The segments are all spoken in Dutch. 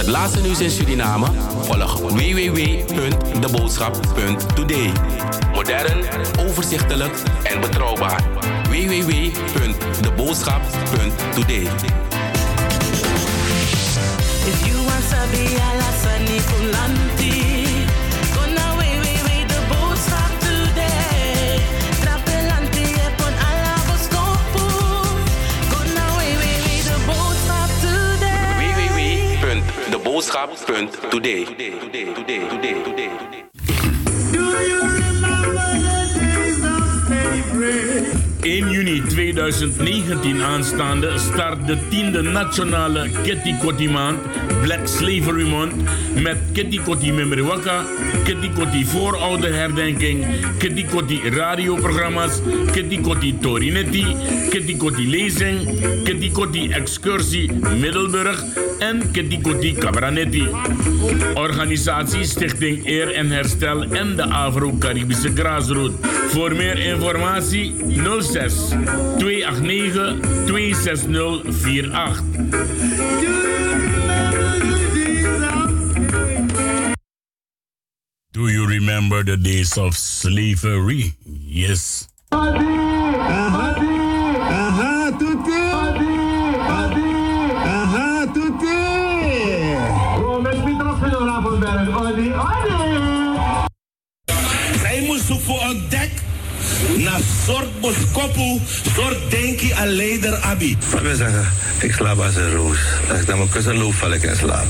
het laatste nieuws in Suriname, volg www.deboodschap.today. Modern, overzichtelijk en betrouwbaar. www.deboodschap.today. If you want Strabund today. Do you 1 juni 2019 aanstaande start de tiende nationale Kitty Kotti maand, Black Slavery Month, met Kitty Kotti Memriwaka, Kitty Kotti voorouderherdenking, Kitty Kotti radioprogramma's, Kitty Kotti Torinetti, Kitty Kotti lezing, Kitty Kotti excursie Middelburg en Kitty Kotti Cabranetti. Organisatie Stichting Eer en Herstel en de Afro-Caribische Grassroot. Voor meer informatie 06 289 26048. Do you remember the days of slavery? Yes. Naar soort boskopu, soort denki aan leider abi. Wat wil zeggen? Ik slaap als een roos. Als ik naar mijn kussen loop, val ik in slaap.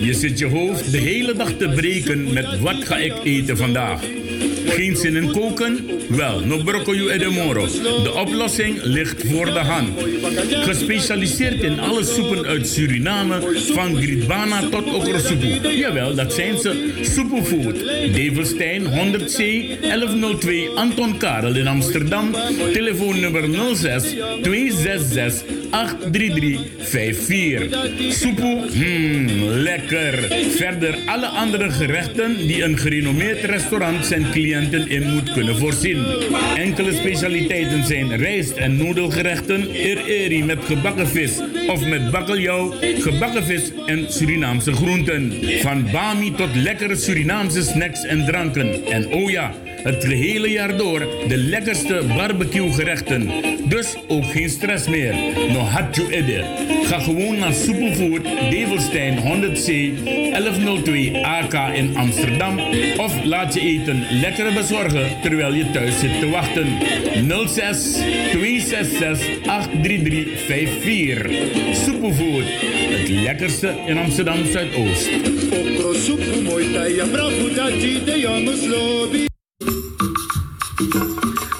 Je zit je hoofd de hele dag te breken met wat ga ik eten vandaag. Geen zin in koken? Wel, no broccoli e de moro. De oplossing ligt voor de hand. Gespecialiseerd in alle soepen uit Suriname, van gridbana tot okrosoepoe. Jawel, dat zijn ze. Soepenfood. Develstein 100C 1102 Anton Karel in Amsterdam. Telefoonnummer 06 266 83354. Soepoe, hmm, lekker. Verder alle andere gerechten die een gerenommeerd restaurant zijn in moet kunnen voorzien. Enkele specialiteiten zijn rijst- en noedelgerechten, eri met gebakken vis of met bakkeljauw, gebakken vis en Surinaamse groenten. Van bami tot lekkere Surinaamse snacks en dranken. En oh ja, het gehele jaar door de lekkerste barbecue gerechten. Dus ook geen stress meer. No hatju edde. Ga gewoon naar Superfood Develstein 100C 1102 AK in Amsterdam. Of laat je eten lekker bezorgen terwijl je thuis zit te wachten. 06 266 83354. Superfood. Het lekkerste in Amsterdam Zuidoost.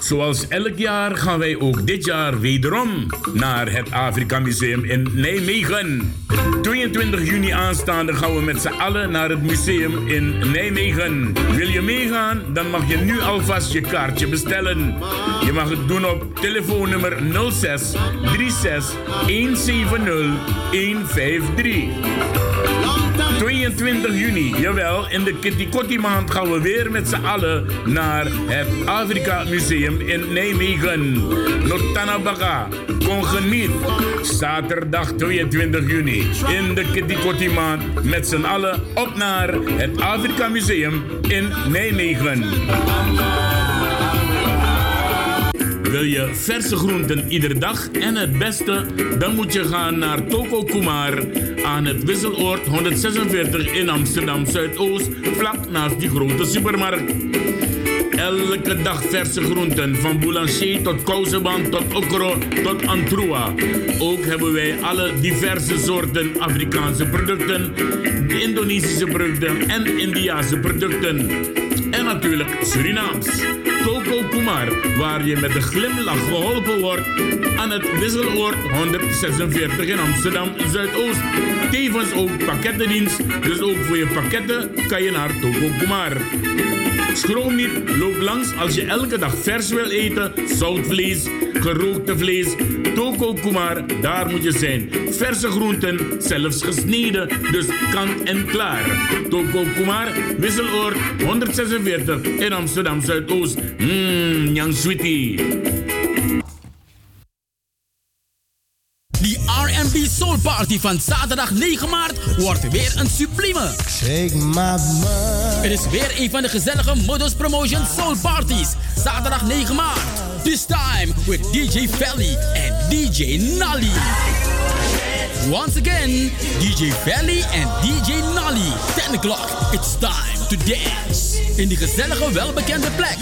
Zoals elk jaar gaan wij ook dit jaar wederom naar het Afrika Museum in Nijmegen. 22 juni aanstaande gaan we met z'n allen naar het museum in Nijmegen. Wil je meegaan? Dan mag je nu alvast je kaartje bestellen. Je mag het doen op telefoonnummer 06 36 170 153. 22 juni, jawel, in de Kitty Kotti maand gaan we weer met z'n allen naar het Afrika Museum in Nijmegen. Notanabaka, kom geniet. Zaterdag 22 juni in de Kitty Kotti maand met z'n allen op naar het Afrika Museum in Nijmegen. Wil je verse groenten iedere dag en het beste? Dan moet je gaan naar Toko Kumar aan het Wisseloord 146 in Amsterdam Zuidoost, vlak naast die grote supermarkt. Elke dag verse groenten, van boulanger tot kousenband tot okro tot antroa. Ook hebben wij alle diverse soorten Afrikaanse producten, Indonesische producten en Indiase producten. Natuurlijk Surinaams. Toko Kumar, waar je met een glimlach geholpen wordt aan het Wisseloord 146 in Amsterdam Zuidoost. Tevens ook pakkettendienst, dus ook voor je pakketten kan je naar Toko Kumar. Schroom niet, loop langs als je elke dag vers wil eten, zoutvlees, gerookte vlees. Toko Kumar, daar moet je zijn. Verse groenten, zelfs gesneden, dus kant en klaar. Toko Kumar, Wisseloord 146 in Amsterdam Zuidoost. Mmm, Yang Sweetie. Soul Party van zaterdag 9 maart wordt weer een sublieme. Shake my Het is weer een van de gezellige Modus Promotion Soul Parties. Zaterdag 9 maart. This time with DJ Felly en DJ Nally. Once again, DJ Valley en DJ Nally. 10 o'clock, it's time to dance. In die gezellige, welbekende plek.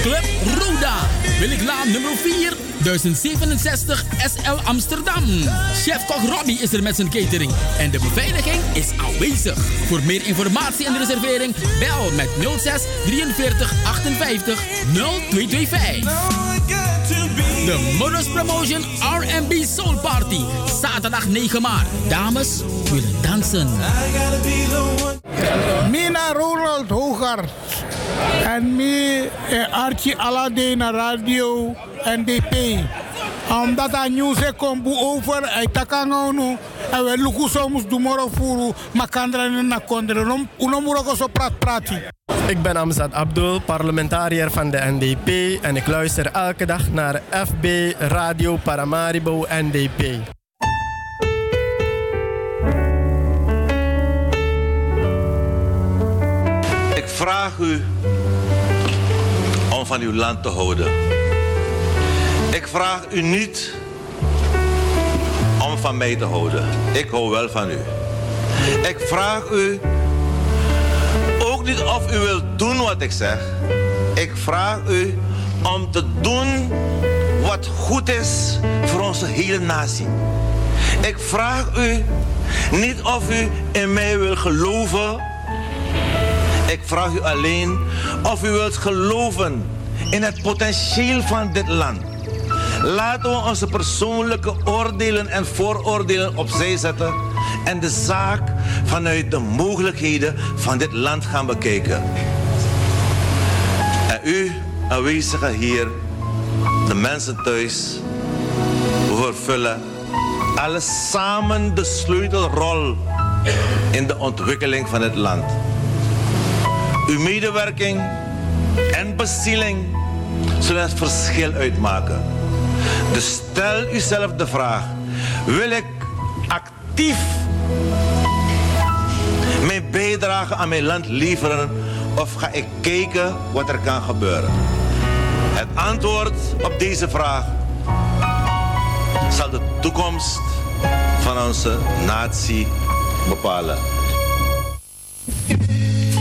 Club Roda, Williglaan nummer 4, 1067 SL Amsterdam. Chef-kok Robbie is er met zijn catering. En de beveiliging is aanwezig. Voor meer informatie en reservering, bel met 06 43 58 0225. De Modus Promotion R&B Soul Party. Zaterdag 9 maart. Dames willen dansen. Mina Ronald Hogar. En me eh, Archie Alade na radio NDP. Omdat aan nieuws komt over, hij takangonu. En we lukken soms dumoro furu, makandra na kondre. Unomuroko zo prat prati. Ik ben Amzad Abdul, parlementariër van de NDP en ik luister elke dag naar FB Radio Paramaribo NDP. Ik vraag u om van uw land te houden. Ik vraag u niet om van mij te houden. Ik hou wel van u. Ik vraag u ook niet of u wilt doen wat ik zeg. Ik vraag u om te doen wat goed is voor onze hele natie. Ik vraag u niet of u in mij wil geloven. Ik vraag u alleen of u wilt geloven in het potentieel van dit land. Laten we onze persoonlijke oordelen en vooroordelen opzij zetten en de zaak vanuit de mogelijkheden van dit land gaan bekijken. En u, aanwezigen hier, de mensen thuis, vervullen alle samen de sleutelrol in de ontwikkeling van het land. Uw medewerking en bezieling zullen het verschil uitmaken. Dus stel uzelf de vraag: wil ik actief mijn bijdrage aan mijn land leveren of ga ik kijken wat er kan gebeuren? Het antwoord op deze vraag zal de toekomst van onze natie bepalen.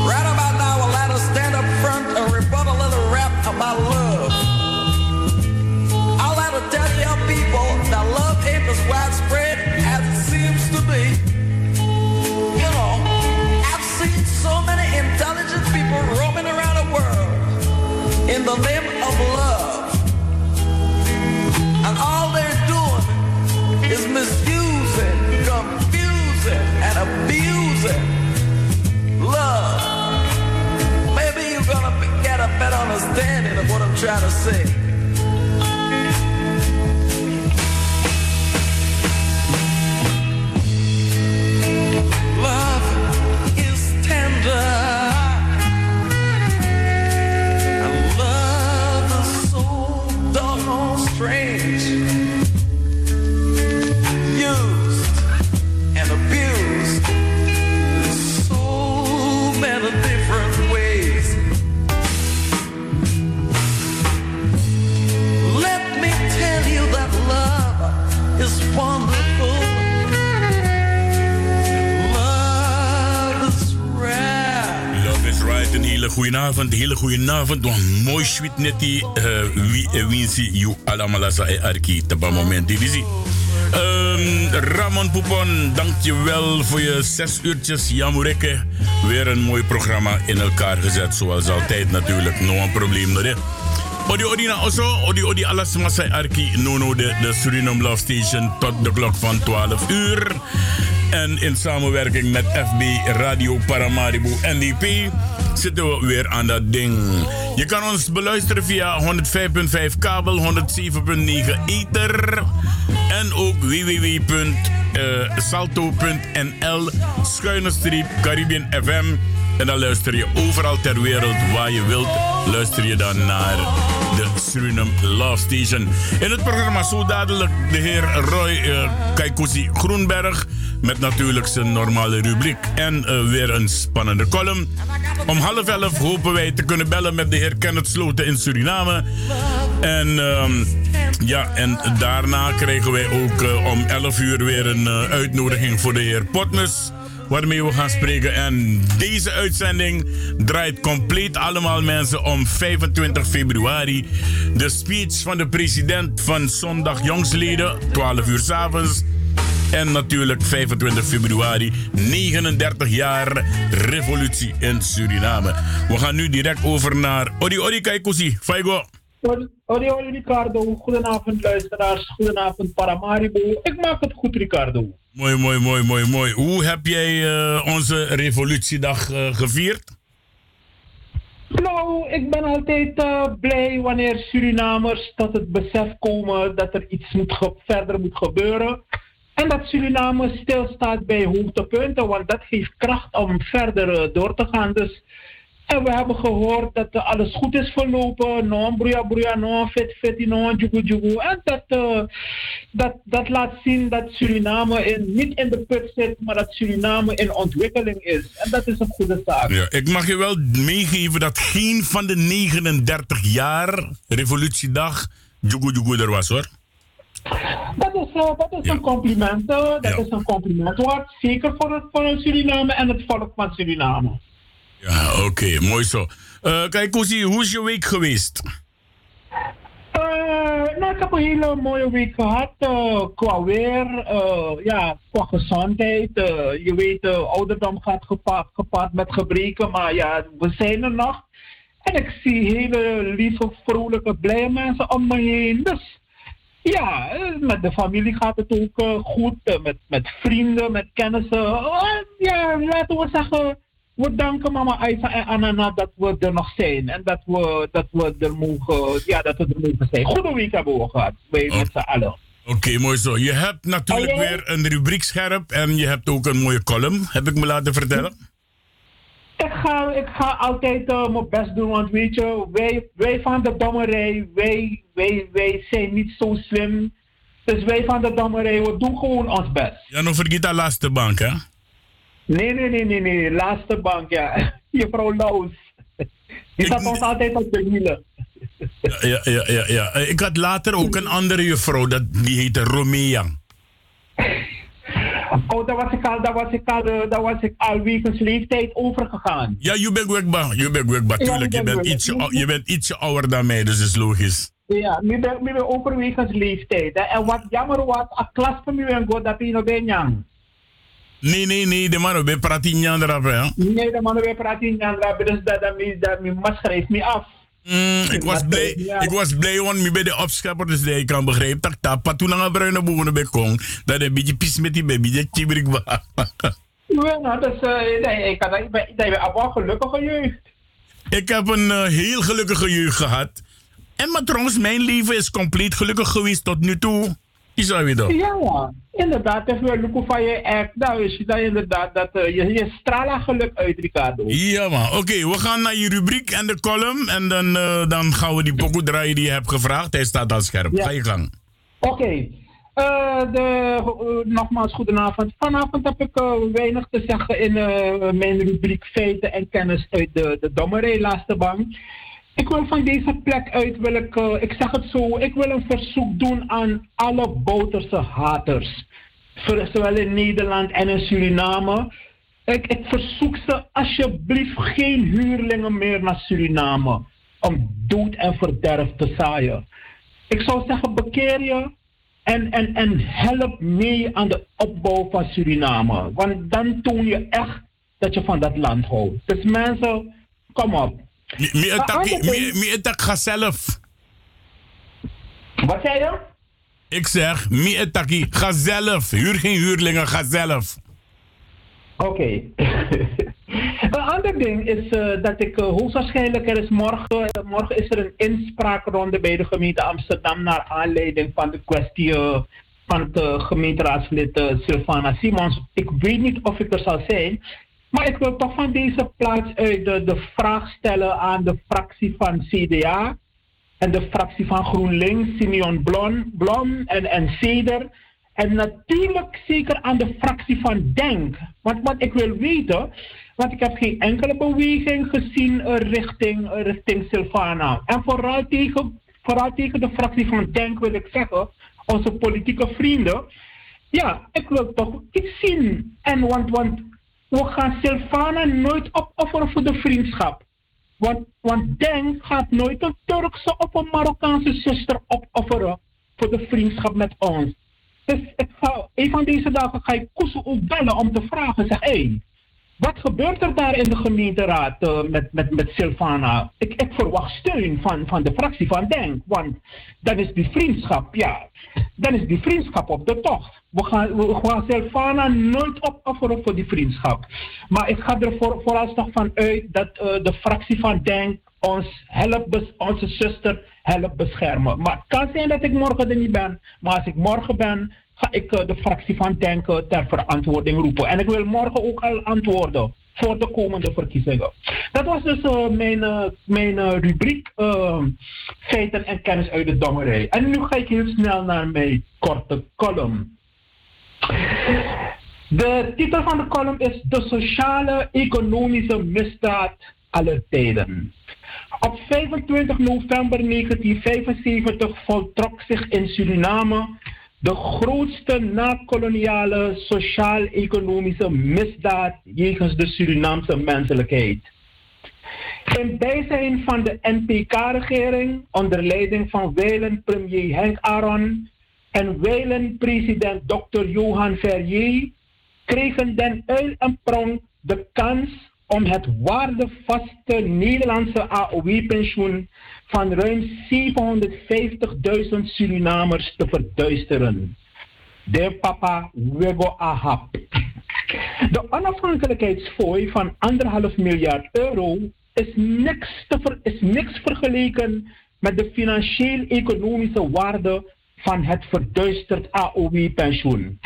Right about now, stand up front and rebut a little rap about love. As widespread as it seems to be. You know, I've seen so many intelligent people roaming around the world in the name of love. And all they're doing is misusing, confusing, and abusing love. Maybe you're gonna get a better understanding of what I'm trying to say. Een hele goede avond, een hele goede avond. Een mooi sweet netti. Wie winsi you allemaal sa arki. Taba moment die zie. Ehm, Ramon Poupon, dankjewel voor je zes uurtjes. Jamureke. Weer een mooi programma in elkaar gezet. Zoals altijd natuurlijk. No een probleem. No, Odi odi na oso, odi odi alles masai arki nono de, de Suriname Love Station tot de klok van 12 uur. En in samenwerking met FB Radio Paramaribo NDP zitten we weer aan dat ding. Je kan ons beluisteren via 105.5 kabel, 107.9 ether en ook www.salto.nl schuine streep Caribbean FM En dan luister je overal ter wereld waar je wilt. Luister je dan naar de Suriname Love Station. In het programma zo dadelijk de heer Roy uh, Kaikousi Groenberg. Met natuurlijk zijn normale rubriek. En uh, weer een spannende column. Om half elf hopen wij te kunnen bellen met de heer Kenneth Sloten in Suriname. En, um, ja, en daarna krijgen wij ook uh, om 11 uur weer een uitnodiging voor de heer Potmus. Waarmee we gaan spreken. En deze uitzending draait compleet allemaal mensen om 25 februari. De speech van de president van zondag jongsleden, 12 uur s avonds. En natuurlijk 25 februari, 39 jaar revolutie in Suriname. We gaan nu direct over naar Odi Odi Kaikusi. Faigo. Odi Odi Ricardo, goedenavond luisteraars, goedenavond Paramaribo. Ik maak het goed Ricardo. Mooi, mooi, mooi, mooi, mooi. Hoe heb jij uh, onze revolutiedag uh, gevierd? Nou, ik ben altijd uh, blij wanneer Surinamers tot het besef komen dat er iets moet verder moet gebeuren. En dat Suriname stilstaat bij hoogtepunten, want dat geeft kracht om verder door te gaan. Dus, en we hebben gehoord dat uh, alles goed is verlopen. No broeia broeia, no fit fit, no jugu jugu. En dat, uh, dat, dat laat zien dat Suriname in, niet in de put zit, maar dat Suriname in ontwikkeling is. En dat is een goede zaak. Ja, ik mag je wel meegeven dat geen van de 39 jaar revolutiedag jugu jugu er was hoor. Dat is, uh, dat is ja. een compliment. Dat ja. is een compliment waard. Zeker voor, het, voor Suriname en het volk van Suriname. Ja, oké, mooi zo. Uh, kijk, Koesie, hoe is je week geweest? nou, ik heb een hele mooie week gehad. qua weer, ja, qua gezondheid. je weet, ouderdom gaat gepaard, gepaard met gebreken, maar ja, we zijn er nog. En ik zie hele lieve, vrolijke, blije mensen om me heen. Dus ja, met de familie gaat het ook goed. Met, met vrienden, met kennissen. Uh, ja, laten we zeggen. We danken mama Aisa en Anana dat we er nog zijn. En dat we, dat we er mogen, ja, dat we er mogen zijn. Goede week hebben we gehad. Wij oh. met z'n allen. Oké, okay, mooi zo. Je hebt natuurlijk weer een rubriek scherp. En je hebt ook een mooie column, heb ik me laten vertellen. Ik ga, ik ga altijd uh, mijn best doen, want weet je, wij, wij van de dommerij, wij, wij, wij zijn niet zo slim. Dus wij van de dommerij, we doen gewoon ons best. Ja, nog vergeet dat laatste bank, hè? Nee, nee, nee, nee, nee, laatste bank, ja. Juffrouw Laus. Die staat ons altijd op de hielen. Ja, ja, ja, ja. Ik had later ook een andere juffrouw, dat, die heette Romea. Oh, daar was ik al, daar was ik al, daar was ik al wegens leeftijd overgegaan. Ja, je bent wegbaar, je bent wegbaar, tuurlijk. Je, bent ietsje, je bent ietsje ouder dan mij, dus is logisch. Ja, nu ben ik overwegens leeftijd. En wat jammer was, een klas van mij en god dat je nog ben jang. Nee, nee, nee, de man bij hè? Nee, de man bij pratin eraf, dus dat, dat, dat, dat, dat schrijft me af. Mm, ik, was blij, ik was blij, want ik ben de opschepper, dus ik kan begrijpen dat dat pat toen aan bruine boeren bij kong, dat een beetje pis met die baby, dat chibrik. Ja, nou, dus uh, ik kan dat je een gelukkige jeugd. Ik heb een uh, heel gelukkige jeugd gehad. En maar trouwens, mijn leven is compleet gelukkig geweest tot nu toe. Is dat weer Ja, inderdaad. Even een van je act. Nou is dat inderdaad dat uh, je, je strala geluk uit, Ricardo. Ja, man. Oké, okay, we gaan naar je rubriek en de column. En dan, uh, dan gaan we die pokoe draaien die je hebt gevraagd. Hij staat al scherp. Ja. Ga je gang. Oké. Okay. Uh, nogmaals, goedenavond. Vanavond heb ik weinig te zeggen in mijn rubriek feiten en kennis uit de, de dommerij laatste bank. Ik wil van deze plek uit, wil ik, uh, ik zeg het zo, ik wil een verzoek doen aan alle Bouterse haters. Zowel in Nederland en in Suriname. Ik, ik verzoek ze alsjeblieft geen huurlingen meer naar Suriname. Om dood en verderf te zaaien. Ik zou zeggen, bekeer je en, en, en help mee aan de opbouw van Suriname. Want dan toon je echt dat je van dat land houdt. Dus mensen, kom op. Mi etak ga zelf. Wat zei je? Ik zeg, mi etaki, ga zelf. Huur geen huurlingen, ga zelf. Oké. Okay. een ander ding is uh, dat ik uh, hoogstwaarschijnlijk, er is morgen, uh, morgen is er een inspraakronde bij de gemeente Amsterdam naar aanleiding van de kwestie van het gemeenteraadslid Sylvana Simons. Ik weet niet of ik er zal zijn. Maar ik wil toch van deze plaats uit de, de vraag stellen aan de fractie van CDA en de fractie van GroenLinks, Simeon Blom, Blom en, en Ceder. En natuurlijk zeker aan de fractie van Denk. Want wat ik wil weten, want ik heb geen enkele beweging gezien eh, richting, eh, richting Silvana. En vooral tegen, vooral tegen de fractie van Denk wil ik zeggen, onze politieke vrienden. Ja, ik wil toch iets zien. En want, want we gaan Silvana nooit opofferen voor de vriendschap. Want, want Denk gaat nooit een Turkse of een Marokkaanse zuster opofferen voor de vriendschap met ons. Dus ik ga, een van deze dagen ga ik Kusu bellen om te vragen. Zeg, hé, hey, wat gebeurt er daar in de gemeenteraad uh, met, met, met Silvana? Ik, ik verwacht steun van, van de fractie van Denk. Want dan is die vriendschap, ja, dan is die vriendschap op de tocht. We gaan, we gaan Silvana nooit opofferen voor die vriendschap. Maar ik ga er voor, vooralsnog van uit dat uh, de fractie van Denk ons helpt, onze zuster helpt beschermen. Maar het kan zijn dat ik morgen er niet ben. Maar als ik morgen ben, ga ik uh, de fractie van Denken ter verantwoording roepen. En ik wil morgen ook al antwoorden voor de komende verkiezingen. Dat was dus uh, mijn, mijn rubriek feiten en kennis uit de dommerij. En nu ga ik heel snel naar mijn korte column. De titel van de column is De sociale economische misdaad aller tijden. Op 25 november 1975 voltrok zich in Suriname de grootste nakoloniale sociaal-economische misdaad jegens de Surinaamse menselijkheid. In bijzijn van de NPK-regering onder leiding van wijlen premier Henk Aron en wijlen president Dr. Johan Verrier kregen Den Uil en Pronk de kans om het waardevaste Nederlandse AOW-pensioen van ruim 750.000 Surinamers te verduisteren. De papa Wego Ahab. De onafhankelijkheidsfooi van anderhalf miljard euro is niks, te is niks vergeleken met de financieel-economische waarde van het verduisterd AOW-pensioen.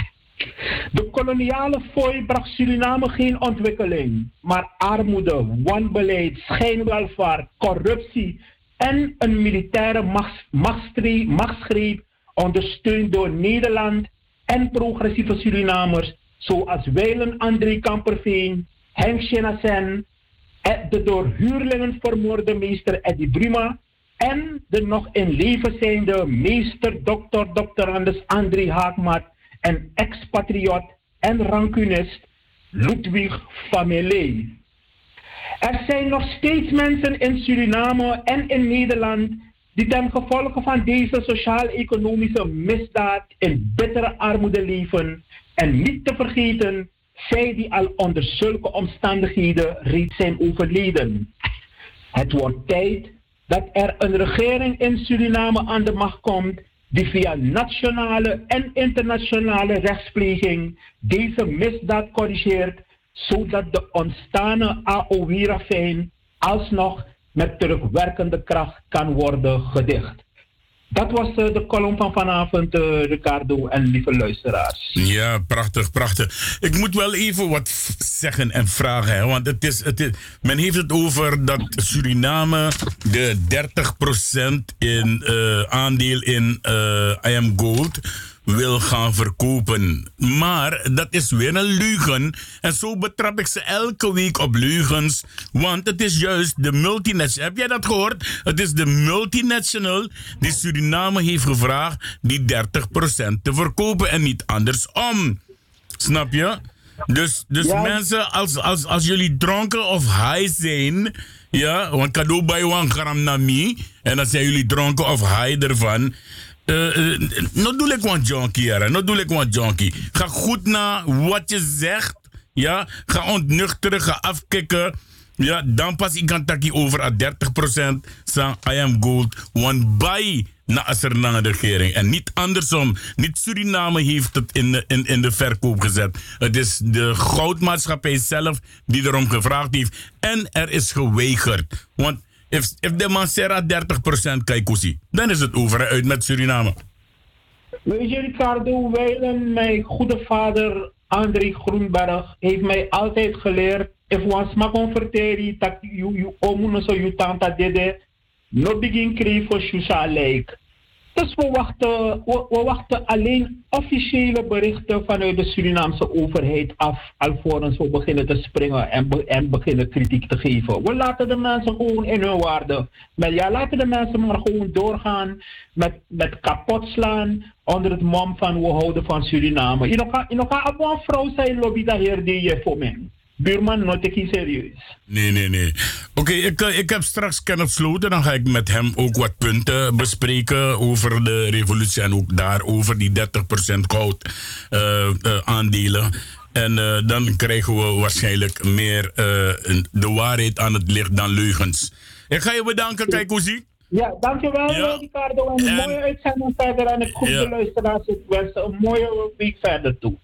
De koloniale fooi bracht Suriname geen ontwikkeling, maar armoede, wanbeleid, schijnwelvaart, corruptie en een militaire machtsgreep ondersteund door Nederland en progressieve Surinamers zoals Weilen André Kamperveen, Henk Shenassen, de door huurlingen vermoorde meester Eddie Bruma en de nog in leven zijnde meester dokter doctorandus André Haakmat en expatriot en rancunist Ludwig Famele. Er zijn nog steeds mensen in Suriname en in Nederland die ten gevolge van deze sociaal-economische misdaad in bittere armoede leven. En niet te vergeten, zij die al onder zulke omstandigheden reeds zijn overleden. Het wordt tijd dat er een regering in Suriname aan de macht komt die via nationale en internationale rechtspleging deze misdaad corrigeert zodat de ontstane AOW-ravijn alsnog met terugwerkende kracht kan worden gedicht. Dat was uh, de column van vanavond, uh, Ricardo en lieve luisteraars. Ja, prachtig, prachtig. Ik moet wel even wat zeggen en vragen, hè, want het is, het is, men heeft het over dat Suriname de 30% in uh, aandeel in I Am Gold wil gaan verkopen. Maar dat is weer een leugen. En zo betrap ik ze elke week op leugens. Want het is juist de multinational. Heb jij dat gehoord? Het is de multinational die Suriname heeft gevraagd die 30% te verkopen en niet andersom. Snap je? Dus, dus ja. mensen, als, als, als jullie dronken of high zijn, ja, want cadeau bij one gram nami, en dan zijn jullie dronken of high ervan, uh, uh, nou doe ik wat junkie, hè. Nou doe ik wat junkie. Ga goed naar wat je zegt. Ja, ga ontnuchteren, ga afkicken. Ja, dan pas ik kan taki over aan 30% van I am gold. Want bij na naar de regering. En niet andersom. Niet Suriname heeft het in de, in, in de verkoop gezet. Het is de goudmaatschappij zelf die erom gevraagd heeft. En er is geweigerd. Want If, if de man serra 30% kaikusi, dan is het over uit met Suriname. Weet je, Ricardo mijn goede vader André Groenberg, heeft mij altijd geleerd if one smak on verteri, tak you, you omu no so you tanta dede, no begin krijgen voor Shusha. Dus we wachten, we, wachten alleen officiële berichten vanuit de Surinaamse overheid af, alvorens we beginnen te springen en, en beginnen kritiek te geven. We laten de mensen gewoon in hun waarde. Maar ja, laten de mensen maar gewoon doorgaan met, met kapot slaan onder het mom van we houden van Suriname. Je nog een vrouw zijn lobby daar hier die je voor mij. Buurman, not ik serieus. Nee, nee, nee. Oké, ik, eh, ik heb straks Kenneth Sloten. Dan ga ik met hem ook wat punten bespreken over de revolutie. En ook daarover die 30% goud eh, eh, aandelen. En dan krijgen we waarschijnlijk meer de waarheid aan het licht dan leugens. Ik ga je bedanken, kijk hoe zie. Ja, dankjewel Ja. Ricardo. En een mooie uitzending verder. En ik groet Ja. de luisteraars. Ik wens een mooie week verder toe.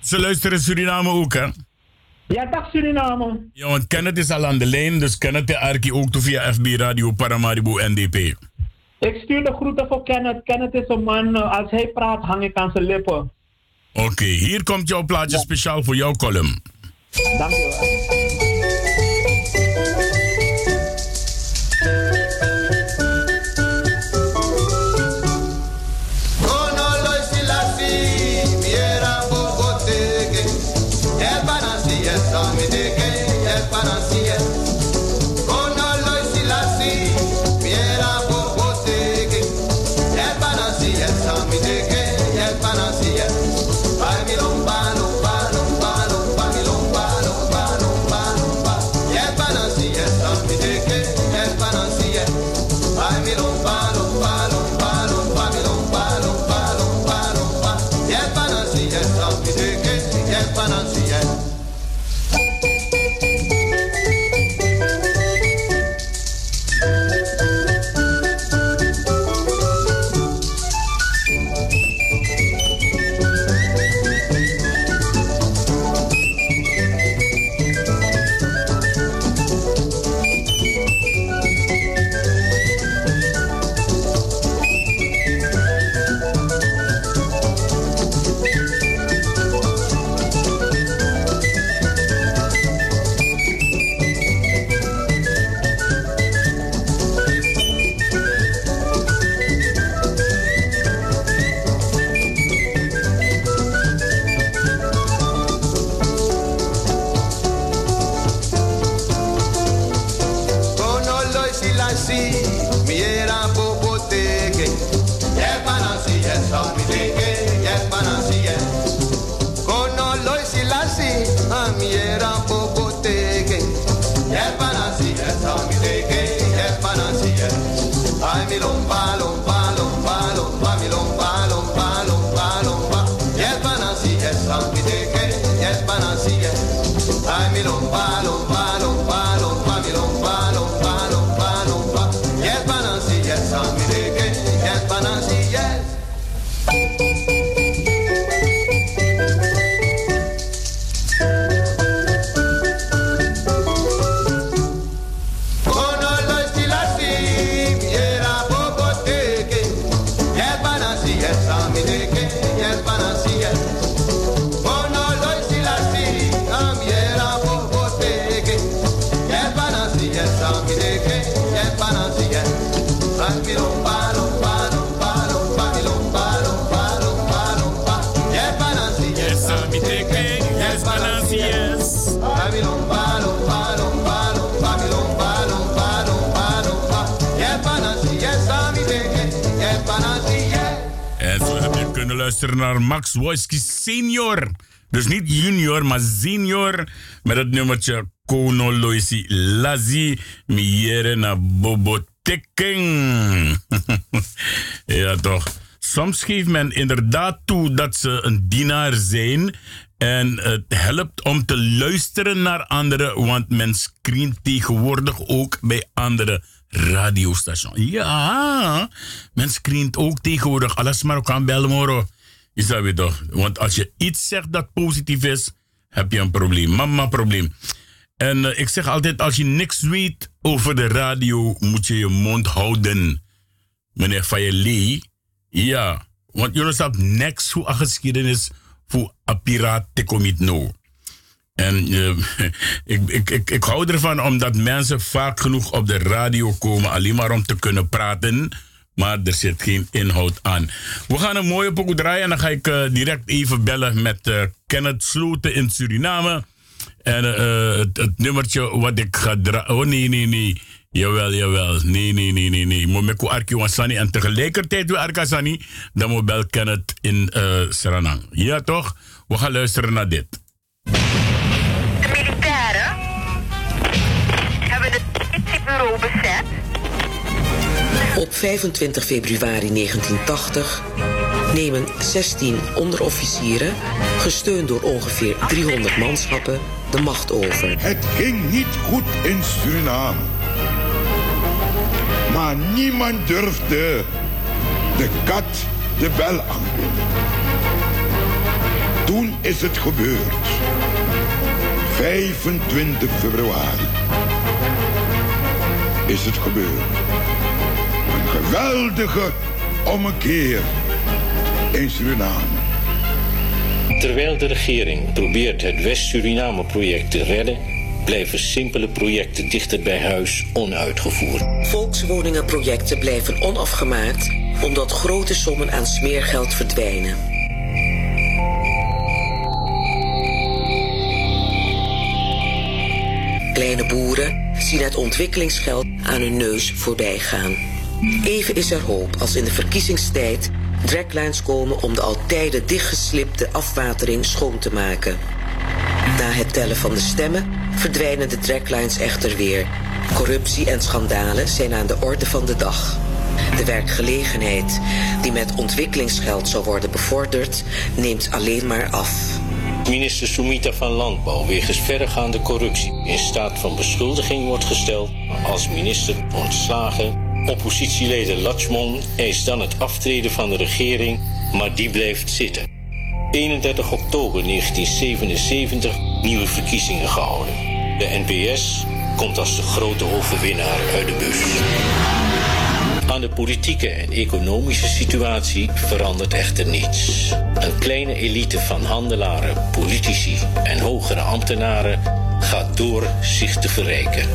Ze luisteren Suriname ook, hè? Ja, dag Suriname. Ja, want Kenneth is al aan de lijn. Dus Kenneth de Arki ook toe via FB Radio Paramaribo NDP. Ik stuur de groeten voor Kenneth. Kenneth is een man, eh, als hij praat, hang ik aan zijn lippen. Oké, hier komt jouw plaatje speciaal voor jouw column. Dankjewel. Kono Wojski senior. Dus niet junior, maar senior. Met het nummertje Kono Loisi Lazi. Miere na Bobo Teking. ja, toch. Soms geeft men inderdaad toe dat ze een dienaar zijn. En het helpt om te luisteren naar anderen, want men screent tegenwoordig ook bij andere radiostations. Ja, men screent ook tegenwoordig. Alles maar ook aan bellen, moro. Is dat weer toch? Want als je iets zegt dat positief is, heb je een probleem. Mama, probleem. En eh, ik zeg altijd, als je niks weet over de radio, moet je je mond houden. Meneer Fayeli, ja. Want jullie snapt niks een geschiedenis voor een piraat te no. En eh, ik, ik, ik, ik hou ervan omdat mensen vaak genoeg op de radio komen alleen maar om te kunnen praten. Maar er zit geen inhoud aan. We gaan een mooie pokoe draaien en dan ga ik eh, direct even bellen met eh, Kenneth Sloten in Suriname. En eh, het, het nummertje wat ik ga draaien. Oh nee, nee, nee. Jawel, jawel. Nee, nee, nee, nee, nee. Ik Arki Wansani en tegelijkertijd weer Arkasani. Dan moet bel Kenneth in Suriname. Ja, toch? We gaan luisteren naar dit. 25 februari 1980 nemen 16 onderofficieren, gesteund door ongeveer 300 manschappen, de macht over. Het ging niet goed in Suriname. Maar niemand durfde de kat de bel aan. Toen is het gebeurd. 25 februari is het gebeurd. Een geweldige ommekeer in Suriname. Terwijl de regering probeert het West-Suriname-project te redden, blijven simpele projecten dichter bij huis onuitgevoerd. Volkswoningenprojecten blijven onafgemaakt omdat grote sommen aan smeergeld verdwijnen. Kleine boeren zien het ontwikkelingsgeld aan hun neus voorbij gaan. Even is er hoop als in de verkiezingstijd draglines komen om de al tijden dichtgeslipte afwatering schoon te maken. Na het tellen van de stemmen verdwijnen de draglines echter weer. Corruptie en schandalen zijn aan de orde van de dag. De werkgelegenheid die met ontwikkelingsgeld zou worden bevorderd, neemt alleen maar af. Minister Sumita van Landbouw wegens verregaande corruptie in staat van beschuldiging wordt gesteld als minister ontslagen. Oppositieleden Lachmon eist dan het aftreden van de regering, maar die blijft zitten. 31 oktober 1977 nieuwe verkiezingen gehouden. De NPS komt als de grote overwinnaar uit de bus. Aan de politieke en economische situatie verandert echter niets. Een kleine elite van handelaren, politici en hogere ambtenaren gaat door zich te verrijken.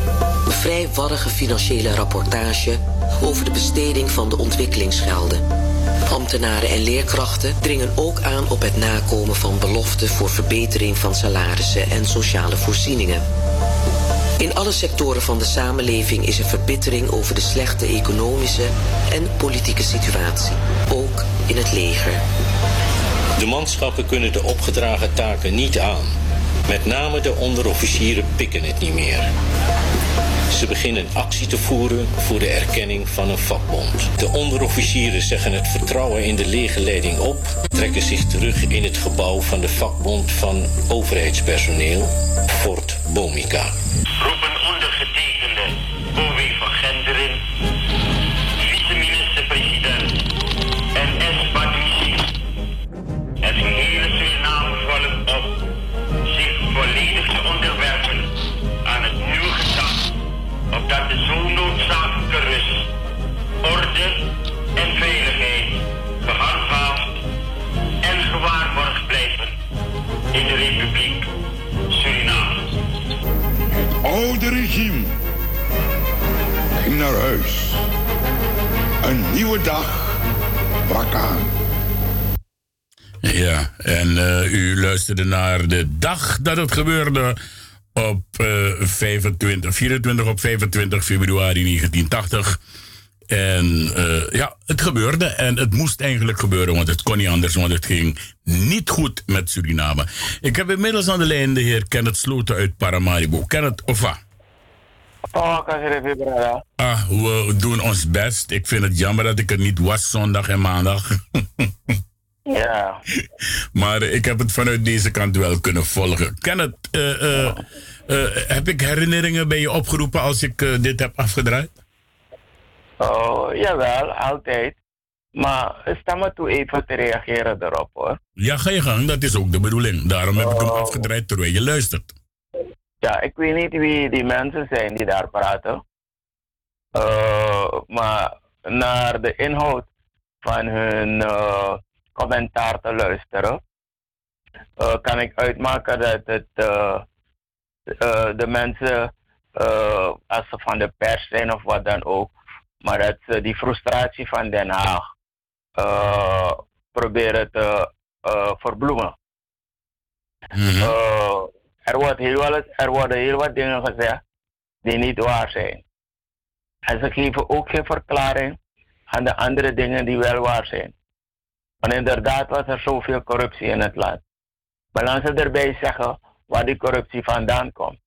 Een vrij warrige financiële rapportage over de besteding van de ontwikkelingsgelden. Ambtenaren en leerkrachten dringen ook aan op het nakomen van beloften voor verbetering van salarissen en sociale voorzieningen. In alle sectoren van de samenleving is er verbittering over de slechte economische en politieke situatie, ook in het leger. De manschappen kunnen de opgedragen taken niet aan. Met name de onderofficieren pikken het niet meer. Ze beginnen actie te voeren voor de erkenning van een vakbond. De onderofficieren zeggen het vertrouwen in de legerleiding op, trekken zich terug in het gebouw van de vakbond van overheidspersoneel, Fort Bomica. Nieuwe dag aan. Ja, en eh, u luisterde naar de dag dat het gebeurde op eh, 25, 24 op 25 februari 1980. En eh, ja, het gebeurde en het moest eigenlijk gebeuren, want het kon niet anders, want het ging niet goed met Suriname. Ik heb inmiddels aan de lijn de heer Kenneth Sloten uit Paramaribo. Kenneth, Ova. Oh? Ah, we doen ons best. Ik vind het jammer dat ik er niet was zondag en maandag. Ja. Maar ik heb het vanuit deze kant wel kunnen volgen. Kenneth, eh, eh, eh, heb ik herinneringen bij je opgeroepen als ik dit heb afgedraaid? Oh, jawel, altijd. Maar sta me toe even te reageren erop hoor. Ja, ga je gang. Dat is ook de bedoeling. Daarom heb ik hem Oh. afgedraaid terwijl je luistert. Ja, ik weet niet wie die mensen zijn die daar praten. Eh, maar naar de inhoud van hun eh, commentaar te luisteren, eh, kan ik uitmaken dat het de mensen, als ze van de pers zijn of wat dan ook, maar dat ze die frustratie van Den Haag proberen te verbloemen. Eh, er, wordt heel wat, er worden heel wat dingen gezegd die niet waar zijn. En ze geven ook geen verklaring aan de andere dingen die wel waar zijn. Want inderdaad was er zoveel corruptie in het land. Maar laten ze erbij zeggen waar die corruptie vandaan komt.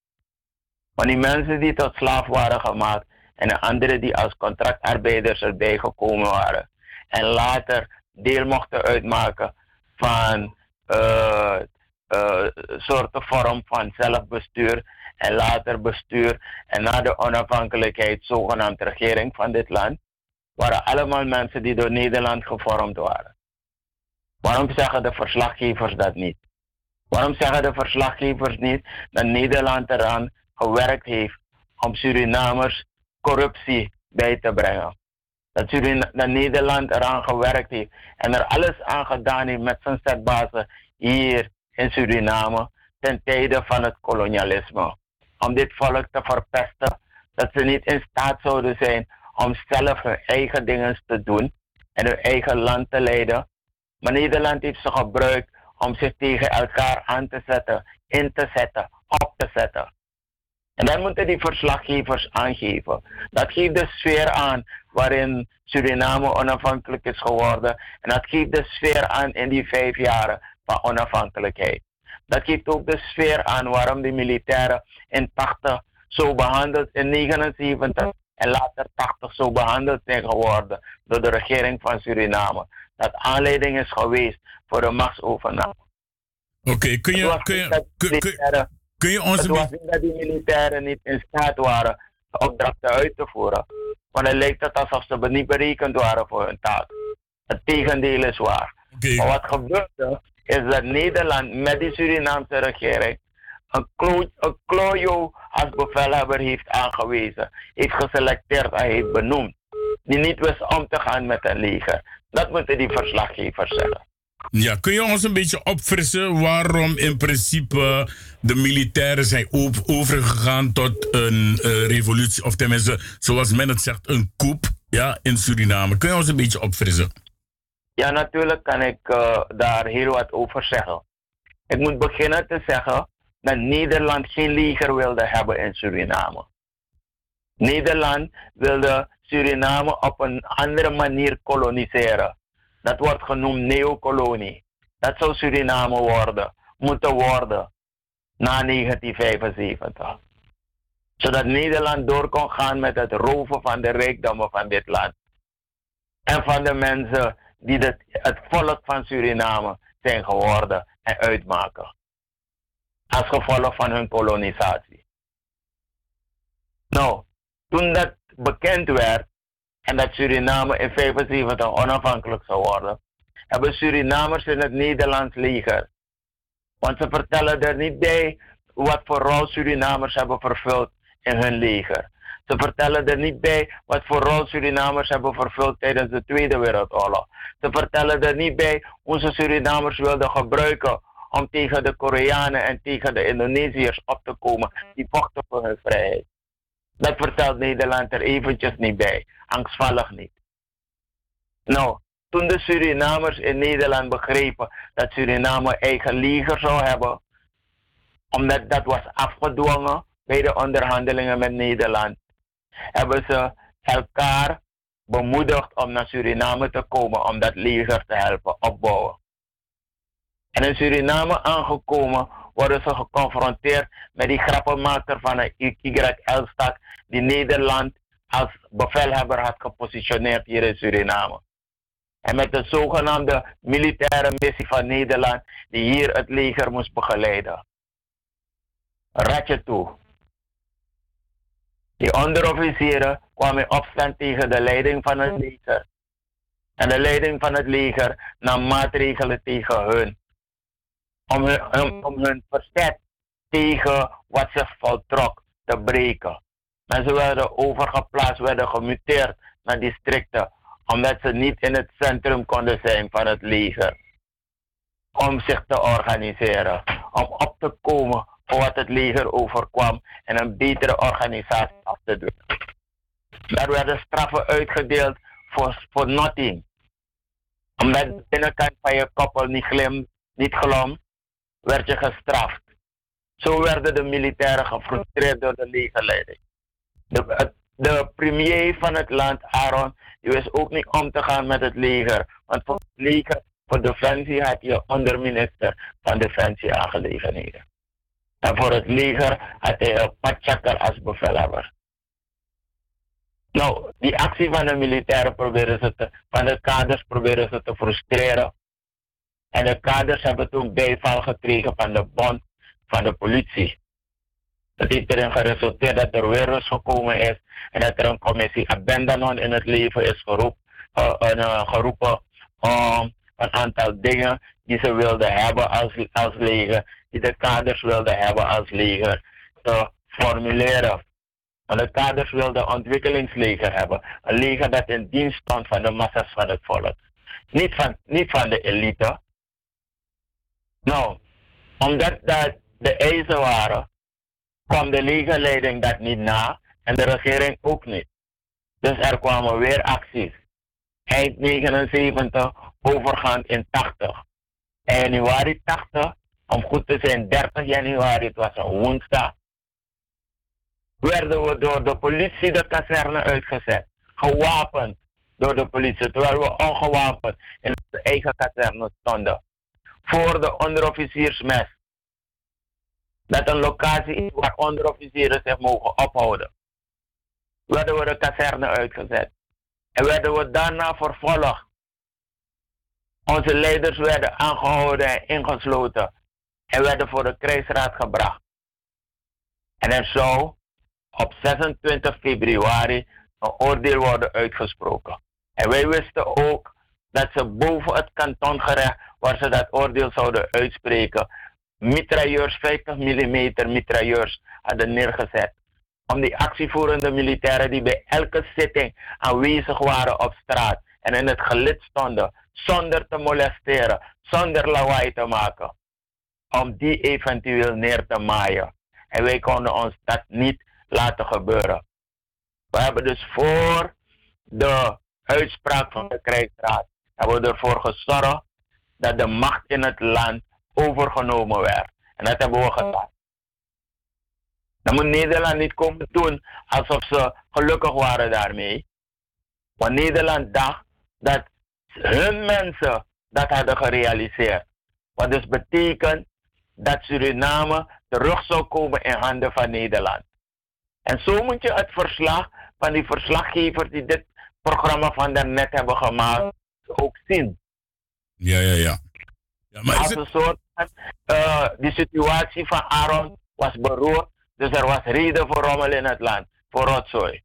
Want die mensen die tot slaaf waren gemaakt en de anderen die als contractarbeiders erbij gekomen waren en later deel mochten uitmaken van eh eh, soorten vorm van zelfbestuur en later bestuur en na de onafhankelijkheid zogenaamd regering van dit land, waren allemaal mensen die door Nederland gevormd waren. Waarom zeggen de verslaggevers dat niet? Waarom zeggen de verslaggevers niet dat Nederland eraan gewerkt heeft om Surinamers corruptie bij te brengen? Dat, Surina- dat Nederland eraan gewerkt heeft en er alles aan gedaan heeft met zijn zetbazen hier in Suriname ten tijde van het kolonialisme. Om dit volk te verpesten, dat ze niet in staat zouden zijn om zelf hun eigen dingen te doen en hun eigen land te leiden. Maar Nederland heeft ze gebruikt om zich tegen elkaar aan te zetten, in te zetten, op te zetten. En dat moeten die verslaggevers aangeven. Dat geeft de sfeer aan waarin Suriname onafhankelijk is geworden. En dat geeft de sfeer aan in die vijf jaren van onafhankelijkheid. Dat geeft ook de sfeer aan waarom de militairen in 80 zo behandeld, in 79 en later 80 zo behandeld zijn geworden door de regering van Suriname. Dat aanleiding is geweest voor de machtsovername. Oké, kun je, kun je, kun, kun, kun je ons Het was niet dat die militairen niet in staat waren de opdrachten uit te voeren. Maar dan lijkt het alsof ze niet berekend waren voor hun taak. Het tegendeel is waar. Maar wat gebeurde is dat Nederland met die Surinaamse regering een, klo een klojo als bevelhebber heeft aangewezen, heeft geselecteerd en heeft benoemd. Die niet wist om te gaan met een leger. Dat moeten die verslaggevers zeggen. Ja, kun je ons een beetje opfrissen waarom in principe de militairen zijn overgegaan tot een eh, revolutie, of tenminste, zoals men het zegt, een coup ja, in Suriname? Kun je ons een beetje opfrissen? Ja, natuurlijk kan ik eh, daar heel wat over zeggen. Ik moet beginnen te zeggen dat Nederland geen leger wilde hebben in Suriname. Nederland wilde Suriname op een andere manier koloniseren. Dat wordt genoemd neokolonie. Dat zou Suriname worden, moeten worden na 1975. Zodat Nederland door kon gaan met het roven van de rijkdommen van dit land. En van de mensen die het, het volk van Suriname zijn geworden en uitmaken. Als gevolg van hun kolonisatie. Nou, toen dat bekend werd en dat Suriname in 75 onafhankelijk zou worden, hebben Surinamers in het Nederlands leger. Want ze vertellen er niet bij wat voor rol Surinamers hebben vervuld in hun leger. Ze vertellen er niet bij wat voor rol Surinamers hebben vervuld tijdens de Tweede Wereldoorlog. Ze vertellen er niet bij hoe ze Surinamers wilden gebruiken om tegen de Koreanen en tegen de Indonesiërs op te komen die vochten voor hun vrijheid. Dat vertelt Nederland er eventjes niet bij, angstvallig niet. Nou, toen de Surinamers in Nederland begrepen dat Suriname eigen leger zou hebben, omdat dat was afgedwongen bij de onderhandelingen met Nederland, hebben ze elkaar bemoedigd om naar Suriname te komen om dat leger te helpen opbouwen. En in Suriname aangekomen worden ze geconfronteerd met die grappenmaker van een Elstak die Nederland als bevelhebber had gepositioneerd hier in Suriname. En met de zogenaamde militaire missie van Nederland die hier het leger moest begeleiden. Ratje toe. Die onderofficieren kwamen in opstand tegen de leiding van het leger. En de leiding van het leger nam maatregelen tegen hun. Om hun, om, om hun verzet tegen wat zich voltrok te breken. Mensen werden overgeplaatst, werden gemuteerd naar districten, omdat ze niet in het centrum konden zijn van het leger. Om zich te organiseren, om op te komen voor wat het leger overkwam en een betere organisatie af te dwingen. Daar werden straffen uitgedeeld voor, voor nothing. Omdat de binnenkant van je koppel niet, glim, niet glom, werd je gestraft. Zo werden de militairen gefrustreerd door de legerleiding. De, premier van het land, Aaron, die wist ook niet om te gaan met het leger. Want voor het leger, voor defensie had je onderminister van defensieaangelegenheden. En voor het leger had hij een patchakker als bevelhebber. Nou, die actie van de militairen proberen ze te, van de kaders proberen ze te frustreren. En de kaders hebben toen bijval gekregen van de bond van de politie. Dat heeft erin geresulteerd dat er weer rust gekomen is en dat er een commissie Abendanon in het leven is eh, eh, geroepen om een aantal dingen die ze wilden hebben als, als leger, die de kaders wilden hebben als leger, te formuleren. Want de kaders wilden een ontwikkelingsleger hebben. Een leger dat in dienst stond van de massa's van het volk. Niet van, niet van de elite. Nou, omdat dat de eisen waren, kwam de legerleiding dat niet na en de regering ook niet. Dus er kwamen weer acties. Eind 79, overgaand in 80. En januari 80, om goed te zijn 30 januari, het was een woensdag, werden we door de politie de kazerne uitgezet. Gewapend door de politie, terwijl we ongewapend in onze eigen kazerne stonden. Voor de onderofficiersmes. Dat een locatie waar onderofficieren zich mogen ophouden. Werden we de kazerne uitgezet. En werden we daarna vervolgd. Onze leiders werden aangehouden en ingesloten. En werden voor de krijgsraad gebracht. En er zou op 26 februari een oordeel worden uitgesproken. En wij wisten ook dat ze boven het kantongerecht, waar ze dat oordeel zouden uitspreken, mitrailleurs, 50 mm mitrailleurs hadden neergezet. Om die actievoerende militairen die bij elke zitting aanwezig waren op straat en in het gelid stonden, zonder te molesteren, zonder lawaai te maken, om die eventueel neer te maaien. En wij konden ons dat niet laten gebeuren. We hebben dus voor de uitspraak van de krijgsraad hebben we ervoor gezorgd dat de macht in het land overgenomen werd. En dat hebben we gedaan. Dan moet Nederland niet komen doen alsof ze gelukkig waren daarmee. Want Nederland dacht dat hun mensen dat hadden gerealiseerd. Wat dus betekent dat Suriname terug zou komen in handen van Nederland. En zo moet je het verslag van die verslaggevers die dit programma van daarnet hebben gemaakt ook zien. Ja, ja, ja. ja maar Als een soort van, eh, die situatie van Aaron was beroerd, dus er was reden voor rommel in het land, voor rotzooi.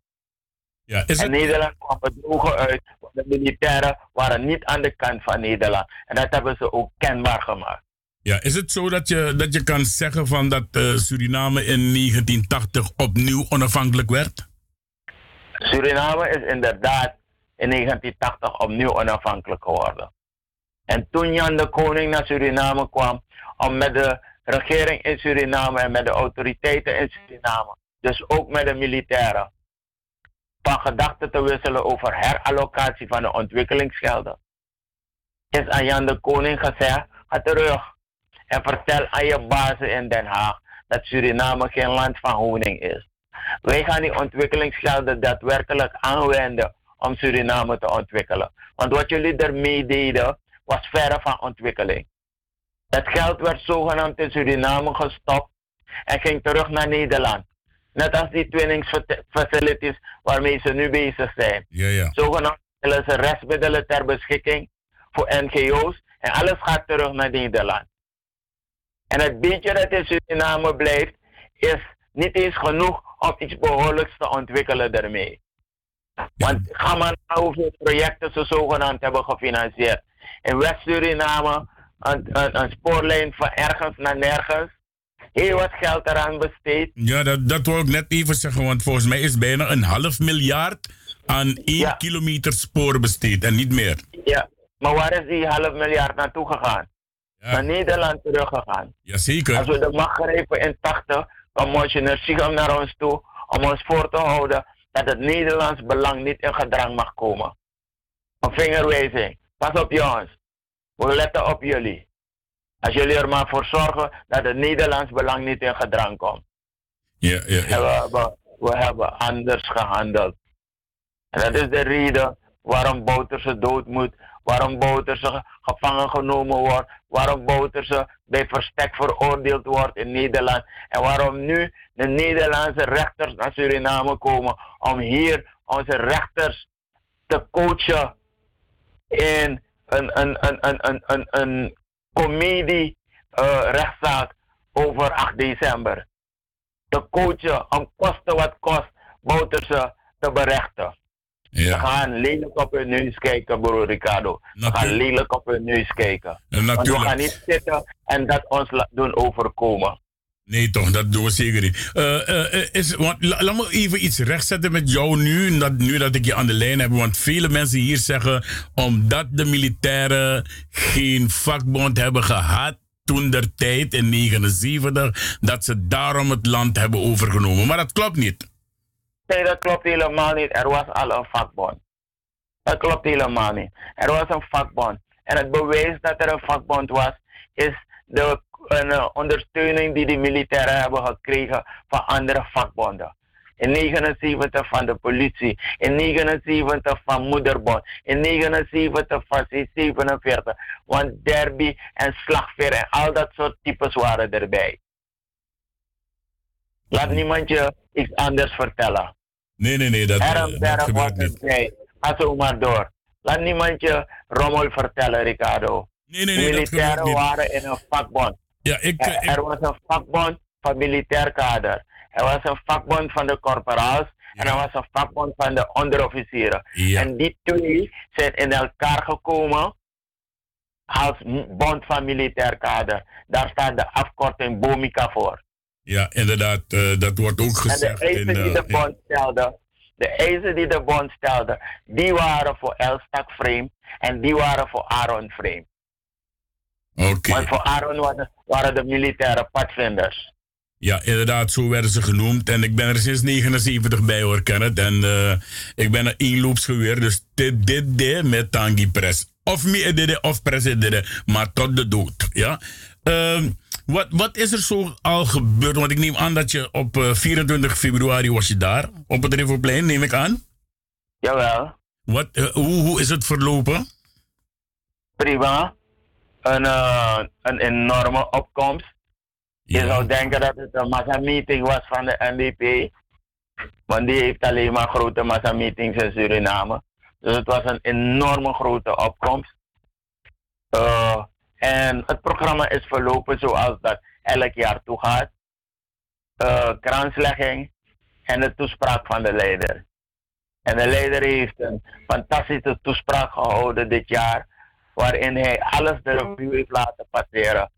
Ja, is en Nederland kwam bedrogen uit, want de militairen waren niet aan de kant van Nederland. En dat hebben ze ook kenbaar gemaakt. Ja, is het zo dat je, dat je kan zeggen van dat eh, Suriname in 1980 opnieuw onafhankelijk werd? Suriname is inderdaad in 1980 opnieuw onafhankelijk geworden. En toen Jan de Koning naar Suriname kwam om met de regering in Suriname en met de autoriteiten in Suriname, dus ook met de militairen, van gedachten te wisselen over herallocatie van de ontwikkelingsgelden, is aan Jan de Koning gezegd, ga terug en vertel aan je bazen in Den Haag dat Suriname geen land van honing is. Wij gaan die ontwikkelingsgelden daadwerkelijk aanwenden om Suriname te ontwikkelen. Want wat jullie ermee deden, was verre van ontwikkeling. Dat geld werd zogenaamd in Suriname gestopt en ging terug naar Nederland. Net als die twinningsfacilities waarmee ze nu bezig zijn. Ja, ja. Zogenaamd stellen ze restmiddelen ter beschikking voor NGO's en alles gaat terug naar Nederland. En het beetje dat in Suriname blijft, is niet eens genoeg om iets behoorlijks te ontwikkelen daarmee. Want ga maar naar hoeveel projecten ze zogenaamd hebben gefinancierd. In West-Suriname een, een, een spoorlijn van ergens naar nergens. Heel wat geld eraan besteed. Ja, dat, dat wil ik net even zeggen, want volgens mij is bijna een half miljard aan één kilometer spoor besteed en niet meer. Ja, maar waar is die half miljard naartoe gegaan? Naar Nederland teruggegaan. Jazeker. Als we de macht grepen in 80, kwam Monsignor Sigam naar ons toe om ons voor te houden dat het Nederlands belang niet in gedrang mag komen. Een vingerwijzing. Pas op jongens. We letten op jullie. Als jullie er maar voor zorgen dat het Nederlands belang niet in gedrang komt. Ja, ja, En we, hebben- we hebben anders gehandeld. En dat is de reden waarom Bouterse dood moet, waarom Bouterse gevangen genomen wordt, waarom Bouterse bij verstek veroordeeld wordt in Nederland. En waarom nu de Nederlandse rechters naar Suriname komen om hier onze rechters te coachen in een, een, een, een, een, een, een comedie eh, rechtszaak over 8 december. Te coachen om kosten wat kost Bouterse te berechten. We gaan lelijk op hun neus kijken, broer Ricardo. We gaan lelijk op hun neus kijken. Want we natuurlijk. gaan niet zitten en dat ons doen overkomen. Nee, toch, dat doen we zeker niet. Eh, is, want, la- laat me even iets rechtzetten met jou nu dat, nu dat ik je aan de lijn heb. Want vele mensen hier zeggen, omdat de militairen geen vakbond hebben gehad toen der tijd in 79, dat ze daarom het land hebben overgenomen. Maar dat klopt niet. Nee, dat klopt helemaal niet. Er was al een vakbond. Dat klopt helemaal niet. Er was een vakbond. En het bewijs dat er een vakbond was, is de een, eh, ondersteuning die de militairen hebben gekregen van andere vakbonden. In 79 van de politie, in 79 van Moederbond, in 79 van C47. Want derby en slagveer en al dat soort types waren erbij. Laat niemand je iets anders vertellen. Nee, nee, nee, dat, eh, dat Herrenberg was gebeurt niet. Ga zo maar door. Laat niemand je rommel vertellen, Ricardo. Nee, nee, De nee, dat militairen niet. waren in een vakbond. Ja, ik, er, er was een vakbond van militair kader. Er was een vakbond van de corporaals. En er was een vakbond van de onderofficieren. En die twee zijn in elkaar gekomen als bond van militair kader. Daar staat de afkorting BOMICA voor. Ja, inderdaad, eh, dat wordt ook En de gezegd. eisen in, die eh, de bond stelde, de eisen die de bond stelde, die waren voor Elstak Frame en die waren voor Aaron Frame. Oké. Want voor Aaron waren, waren de militaire padvinders. Ja, inderdaad, zo werden ze genoemd. En ik ben er sinds 79 bij hoor, Kenneth. En eh, ik ben een eenloopsgeweer, dus dit, dit, dit met Tangi Press. Of me dit, of Press dit, maar tot de dood. Ja? Ehm, wat, wat is er zo al gebeurd? Want ik neem aan dat je op eh, 24 februari was je daar, op het Riverplein, neem ik aan. Jawel. Wat, eh, hoe, hoe is het verlopen? Prima. Een, eh, een enorme opkomst. Je zou denken dat het een massa-meeting was van de NDP. Want die heeft alleen maar grote massa-meetings in Suriname. Dus het was een enorme grote opkomst. Eh, en het programma is verlopen zoals dat elk jaar toegaat. Eh kranslegging en de toespraak van de leider. En de leider heeft een fantastische toespraak gehouden dit jaar, waarin hij alles de revue heeft laten passeren.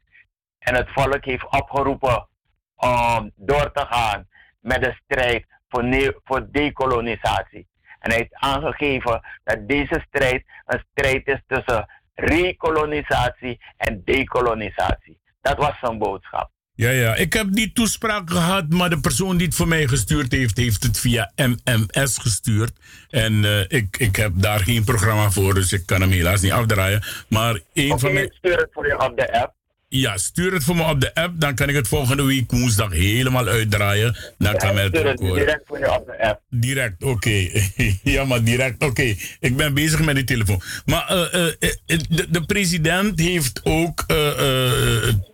En het volk heeft opgeroepen om door te gaan met de strijd voor, voor dekolonisatie. En hij heeft aangegeven dat deze strijd een strijd is tussen rekolonisatie en dekolonisatie. Dat was zijn boodschap. Ja, ja, ik heb die toespraak gehad, maar de persoon die het voor mij gestuurd heeft, heeft het via MMS gestuurd. En eh, ik, ik heb daar geen programma voor, dus ik kan hem helaas niet afdraaien. Maar een Oké, van mijn. ik stuur het voor je op de app. Ja, stuur het voor me op de app, dan kan ik het volgende week woensdag helemaal uitdraaien. Dan kan men het ook het horen. direct voor je op de app. Direct, oké. ja, maar direct, oké. Ik ben bezig met die telefoon. Maar eh, eh, eh, de, de president heeft ook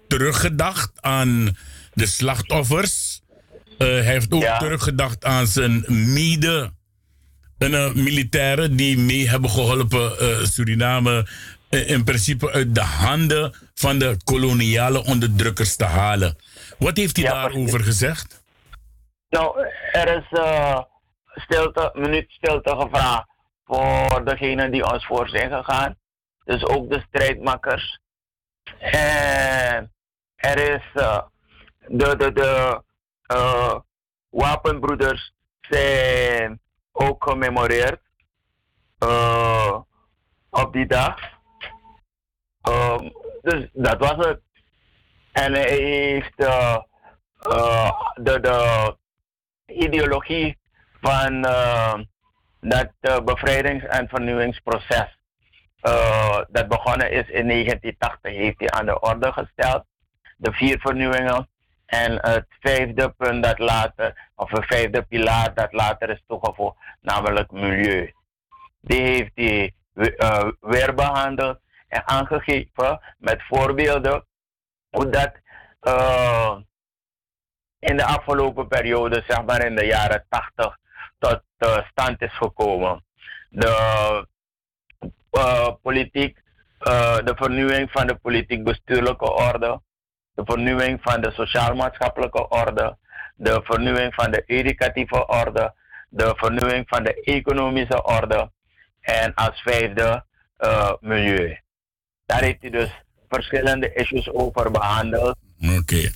teruggedacht aan de slachtoffers. Hij heeft ook teruggedacht aan zijn mede eh, militairen die mee hebben geholpen eh, Suriname in principe uit de handen van de koloniale onderdrukkers te halen. Wat heeft hij daarover gezegd? Nou, er is eh stilte, een minuut stilte gevraagd voor degenen die ons voor zijn gegaan. Dus ook de strijdmakkers. En er is eh, de, de, de eh, wapenbroeders zijn ook gememoreerd eh, op die dag. Ehm, dus dat was het. En hij heeft eh, eh, de, de ideologie van eh, dat bevrijdings- en vernieuwingsproces dat begonnen is in 1980 heeft hij aan de orde gesteld. De vier vernieuwingen. En het vijfde punt dat later, of het vijfde pilaar dat later is toegevoegd, namelijk milieu. Die heeft hij we- weer behandeld en aangegeven met voorbeelden hoe dat eh, in de afgelopen periode, zeg maar in de jaren 80, tot eh, stand is gekomen. De eh, politiek, de vernieuwing van de politiek-bestuurlijke orde, de vernieuwing van de sociaal-maatschappelijke orde, de vernieuwing van de educatieve orde, de vernieuwing van de economische orde en als vijfde milieu. Daar heeft hij dus verschillende issues over behandeld. Oké.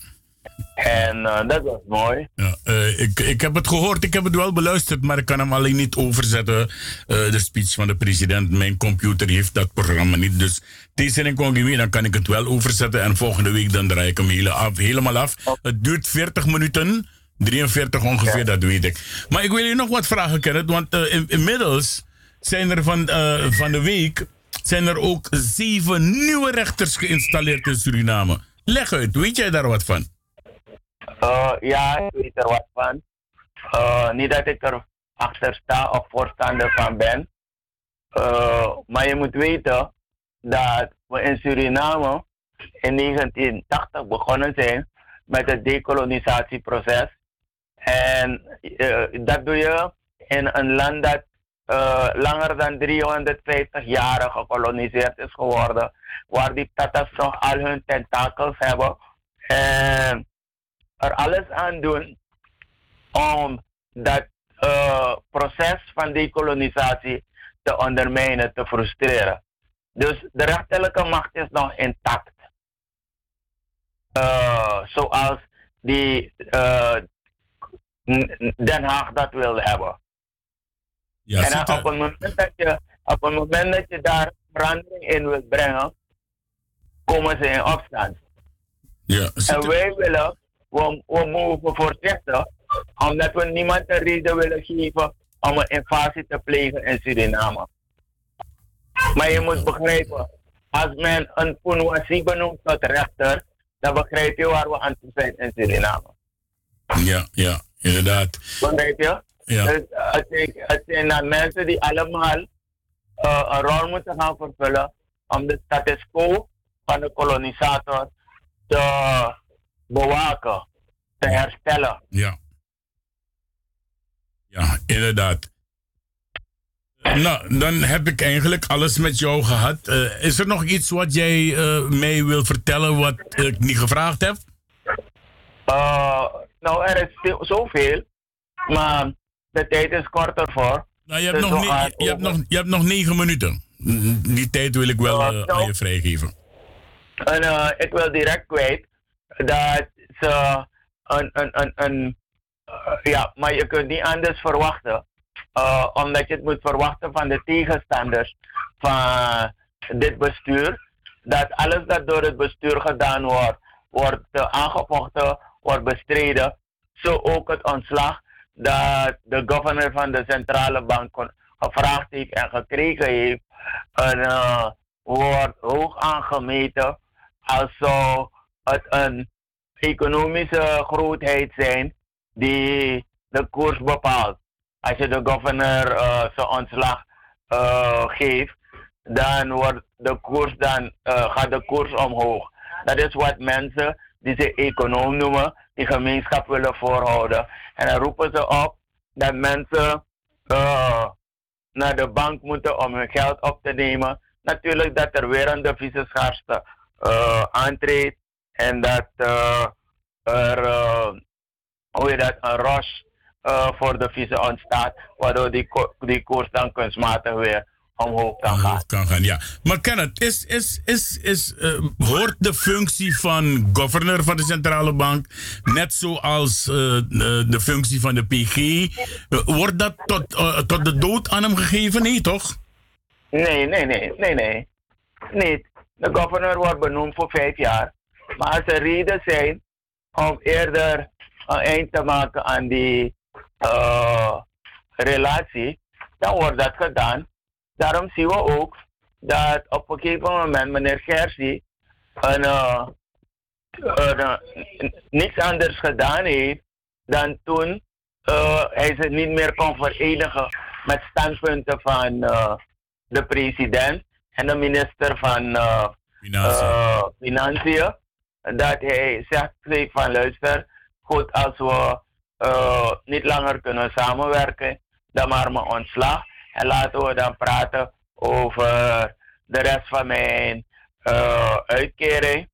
En eh, dat was mooi. Ja, eh, ik, ik heb het gehoord, ik heb het wel beluisterd, maar ik kan hem alleen niet overzetten. eh, de speech van de president. Mijn computer heeft dat programma niet. Dus deze en Kongi, dan kan ik het wel overzetten. En volgende week dan draai ik hem hele af, helemaal af. Het duurt 40 minuten. 43 ongeveer, dat weet ik. Maar ik wil je nog wat vragen, Kenneth. Want in- inmiddels zijn er van, van de week zijn er ook zeven nieuwe rechters geïnstalleerd in Suriname. Leg uit, weet jij daar wat van? Eh, ja, ik weet er wat van. Eh, niet dat ik er achter sta of voorstander van ben. Eh, maar je moet weten dat we in Suriname in 1980 begonnen zijn met het decolonisatieproces. En dat doe je in een land dat eh, langer dan 350 jaar gekoloniseerd is geworden. Waar die Tatas nog al hun tentakels hebben. En er alles aan doen om dat eh, proces van dekolonisatie te ondermijnen, te frustreren. Dus de rechterlijke macht is nog intact. Eh, zoals die Den Haag dat wil hebben. Ja, en op het, moment dat je, op het moment dat je daar verandering in wilt brengen, komen ze in opstand. Ja, En wij willen, we, we moeten voorzichtig, omdat we niemand een reden willen geven om een invasie te plegen in Suriname. Maar je moet begrijpen, als men een Punwasi benoemt tot rechter, dan begrijp je waar we aan toe zijn in Suriname. Ja, ja, inderdaad. Begrijp je? Ja. Dus, eh, het, zijn, het zijn dan mensen die allemaal eh, een rol moeten gaan vervullen om de status quo van de kolonisator te bewaken, te herstellen. Ja. Ja, inderdaad. Nou, dan heb ik eigenlijk alles met jou gehad. Eh, is er nog iets wat jij eh, mij wil vertellen wat ik niet gevraagd heb? Eh, nou, er is veel- zoveel, maar de tijd is korter voor. Nou, je hebt, Dus nog, ne- je, hebt nog, je hebt nog negen minuten. Die tijd wil ik wel eh, aan je vrijgeven. En eh, ik wil direct kwijt dat ze een, een, een, een eh, ja, maar je kunt niet anders verwachten. omdat je het moet verwachten van de tegenstanders van dit bestuur. Dat alles dat door het bestuur gedaan wordt, wordt aangevochten, wordt bestreden. Zo ook het ontslag dat de governor van de centrale bank gevraagd heeft en gekregen heeft. En, eh, wordt hoog aangemeten als zou het een economische grootheid zijn die de koers bepaalt. Als je de governor eh, zijn ontslag eh, geeft, dan wordt de koers dan, gaat de koers omhoog. Dat is wat mensen die ze econoom noemen, die gemeenschap willen voorhouden. En dan roepen ze op dat mensen eh, naar de bank moeten om hun geld op te nemen. Natuurlijk dat er weer een devizenschaarste eh aantreedt en dat eh, er, hoe dat, een rush voor de vissen ontstaat, waardoor die, ko- die koers dan kunstmatig weer omhoog kan gaan. Kan gaan, ja. Maar Kenneth, is, is, is, is, eh, hoort de functie van governor van de centrale bank, net zoals eh, de, functie van de PG, eh, wordt dat tot, tot de dood aan hem gegeven? Nee, toch? Nee, nee, nee, nee, nee. Niet. de governor wordt benoemd voor vijf jaar. Maar als er reden zijn om eerder een eind te maken aan die relatie, dan wordt dat gedaan. Daarom zien we ook dat op een gegeven moment meneer Gersi een, eh, een, niks anders gedaan heeft dan toen eh, hij zich niet meer kon verenigen met standpunten van eh, de president en de minister van Financiën. Dat hij zegt van luister, goed als we niet langer kunnen samenwerken, dan maar mijn ontslag. En laten we dan praten over de rest van mijn eh, uitkering.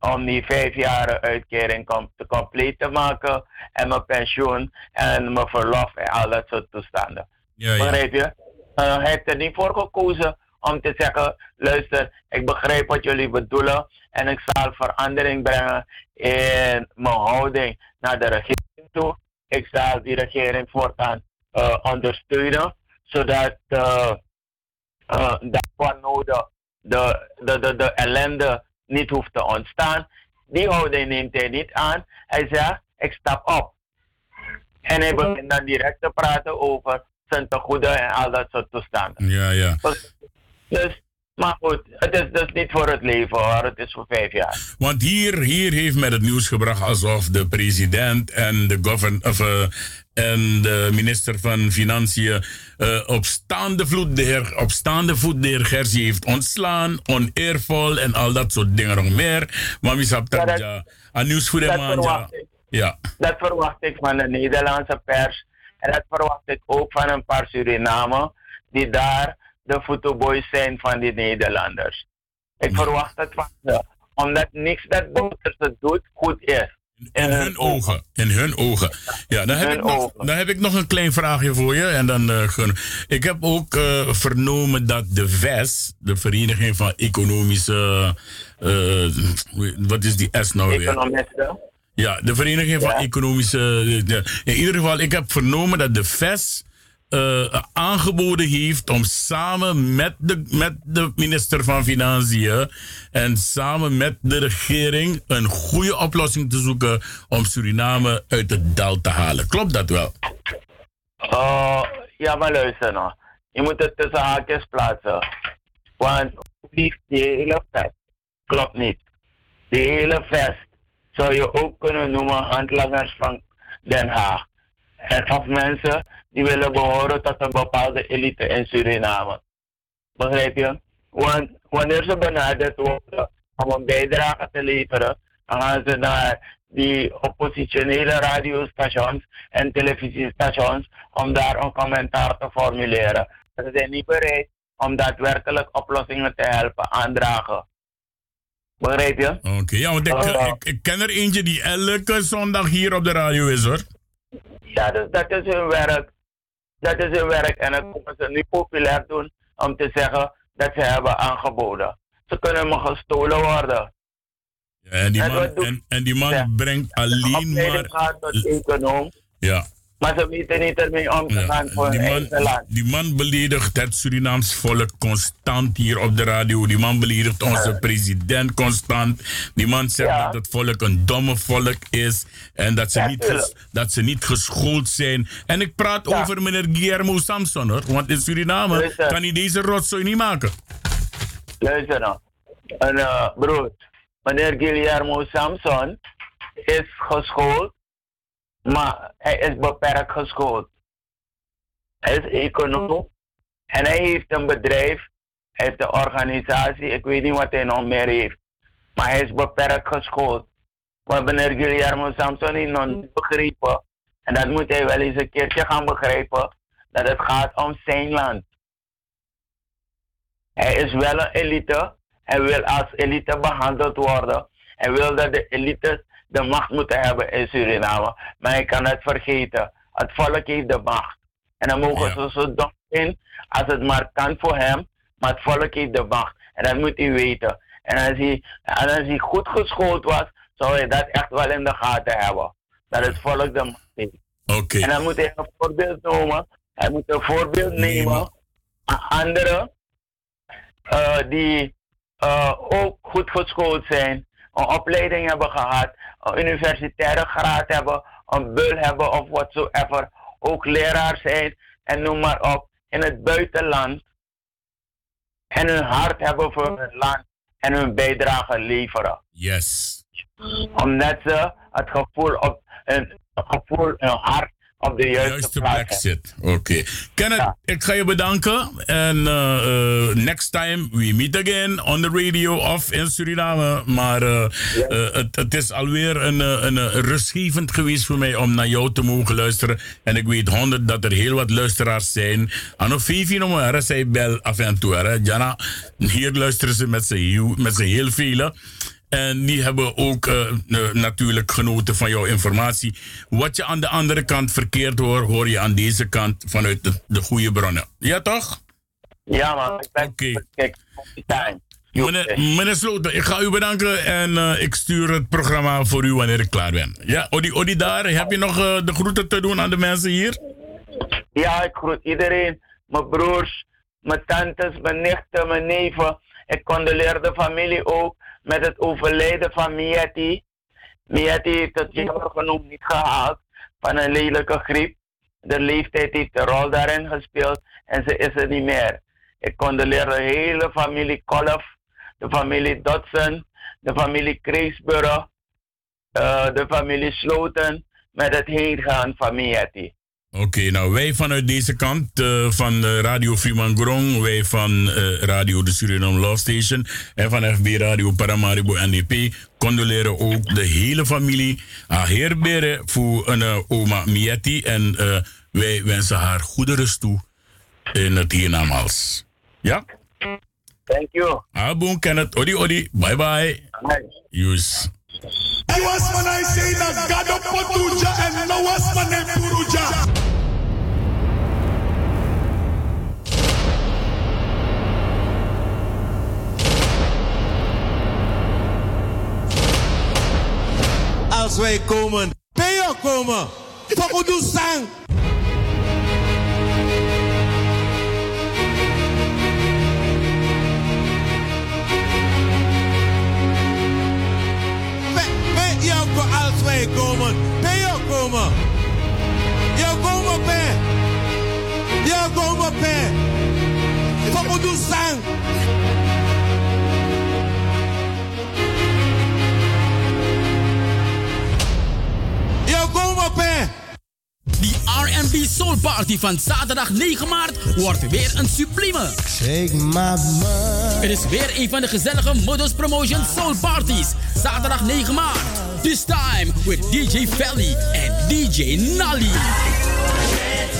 Om die vijf jaren uitkering com te compleet te maken. En mijn pensioen en mijn verlof en al dat soort toestanden. Ja, ja. Begrijp je? Eh, hij heeft er niet voor gekozen om te zeggen: luister, ik begrijp wat jullie bedoelen. En ik zal verandering brengen in mijn houding naar de regering toe. Ik zal die regering voortaan eh, ondersteunen, zodat uh, uh, daarvan nodig de, de, de, de ellende niet hoeft te ontstaan. Die houding neemt hij niet aan. Hij zegt, ik stap op. En hij begint dan direct te praten over zijn tegoeden en al dat soort toestanden. Ja, ja. Dus, maar goed, het is dus niet voor het leven hoor, het is voor vijf jaar. Want hier, hier heeft men het nieuws gebracht alsof de president en de, govern, of, eh, en de minister van Financiën eh, op, staande voet de heer, op staande voet de heer Gersie heeft ontslaan, oneervol en al dat soort dingen nog meer. Maar wie snapt dat? Ja, aan dat man, ja. verwacht ik. Ja. Dat verwacht ik van de Nederlandse pers. En dat verwacht ik ook van een paar Suriname die daar de fotoboys zijn van die Nederlanders. Ik verwacht het van ze. Omdat niks dat Bouterse doet goed is. In hun ogen. In hun ogen. Ja, dan heb, ik nog, dan heb ik nog een klein vraagje voor je. En dan, eh, ik heb ook eh, vernomen dat de VES, de Vereniging van Economische. eh, wat is die S nou weer? Economisten. Ja, de Vereniging van Economische. de- in ieder geval, ik heb vernomen dat de VES eh, aangeboden heeft om samen met de, met de minister van Financiën en samen met de regering een goede oplossing te zoeken om Suriname uit het dal te halen. Klopt dat wel? Oh, ja, maar luister nou. Je moet het tussen haakjes plaatsen. Want die hele vest klopt niet. De hele vest zou je ook kunnen noemen handlangers van Den Haag. En of mensen die willen behoren tot een bepaalde elite in Suriname. Begrijp je? Want wanneer ze benaderd worden om een bijdrage te leveren, dan gaan ze naar die oppositionele radiostations en televisiestations om daar een commentaar te formuleren. Ze zijn niet bereid om daadwerkelijk oplossingen te helpen aandragen. Begrijp je? Oké, ja, want ik, ik, ik ken er eentje die elke zondag hier op de radio is hoor. Ja, dus dat is hun werk. Dat is hun werk en dat moeten ze nu populair doen om te zeggen dat ze hebben aangeboden. Ze kunnen me gestolen worden. Ja, en, die man, en, en die man brengt alleen maar. gaat tot econoom, Ja. Maar ze weten niet ermee om te gaan voor Die man, die man beledigt het Surinaams volk constant hier op de radio. Die man beledigt onze president constant. Die man zegt Ja. dat het volk een domme volk is. En dat ze, Ja, niet, ges- dat ze niet geschoold zijn. En ik praat over meneer Guillermo Samson hoor. Want in Suriname Luister. kan hij deze rotzooi niet maken. Luister nou. En uh, broer, meneer Guillermo Samson is geschoold, maar hij is beperkt geschoold. Hij is econoom en hij heeft een bedrijf, hij heeft een organisatie, ik weet niet wat hij nog meer heeft, maar hij is beperkt geschoold. Maar meneer Guillermo Samson heeft nog niet begrepen, en dat moet hij wel eens een keertje gaan begrijpen, dat het gaat om zijn land. Hij is wel een elite. Hij wil als elite behandeld worden. Hij wil dat de elites de macht moeten hebben in Suriname. Maar hij kan het vergeten. Het volk heeft de macht. En dan mogen ze zo dom zijn als het maar kan voor hem. Maar het volk heeft de macht. En dat moet hij weten. En als hij, en als hij goed geschoold was, zou hij dat echt wel in de gaten hebben. Dat het volk de macht heeft. Oké. En dan moet hij een voorbeeld nemen. Hij moet een voorbeeld nemen aan anderen eh, die eh, ook goed geschoold zijn, een opleiding hebben gehad, een universitaire graad hebben, een bul hebben of whatsoever, ook leraar zijn en noem maar op, in het buitenland en hun hart hebben voor hun land en hun bijdrage leveren. Yes. Omdat ze het gevoel op hun, gevoel, hun hart op de juiste, plek zit. Oké. Kenneth, ik ga je bedanken. En eh, eh, next time we meet again on the radio of in Suriname. Maar eh, het, het is alweer een, een, rustgevend geweest voor mij om naar jou te mogen luisteren. En ik weet honderd dat er heel wat luisteraars zijn. Ano Fifi zij bel af en toe. Hè. Jana, hier luisteren ze met z'n heel, met z'n heel velen. En die hebben ook eh, natuurlijk genoten van jouw informatie. Wat je aan de andere kant verkeerd hoort, hoor je aan deze kant vanuit de, de goede bronnen. Ja, toch? Ja, man. Oké. time. Meneer, meneer Sloten, ik ga u bedanken en eh, ik stuur het programma voor u wanneer ik klaar ben. Ja, Odi, Odi daar, heb je nog eh, de groeten te doen aan de mensen hier? Ja, ik groet iedereen. Mijn broers, mijn tantes, mijn nichten, mijn neven. Ik condoleer de familie ook met het overlijden van Mieti. Mieti heeft het jammer genoeg niet gehaald van een lelijke griep. De leeftijd heeft een rol daarin gespeeld en ze is er niet meer. Ik condoleer de hele familie Kolf, de familie Dodson, de familie Kreesburg, eh, de familie Sloten met het heengaan van Mieti. Oké, nou wij vanuit deze kant eh, van eh, Radio Freeman Grong, wij van eh, Radio de Suriname Love Station en van FB Radio Paramaribo NDP condoleren ook de hele familie aan Heer Bere voor een oma Mieti en wij wensen haar goede rust toe in het hiernamaals. Ja? Thank you. Aboon Kenneth, odi odi, bye bye. Use. I was when I say that God of Potuja and no was my name Puruja. Als wij komen, Peo komen. Pakudu sang. Pe, jou ko- als wij komen, Peo komen. Jou komen, Pe. Jou komen, Pe. Pakudu sang. Jou komen, Pe. Die R&B Soul Party van zaterdag 9 maart wordt weer een sublieme. Shake my Het is weer een van de gezellige Modus Promotion Soul Parties. Zaterdag 9 maart. This time with DJ Felly en DJ Nally.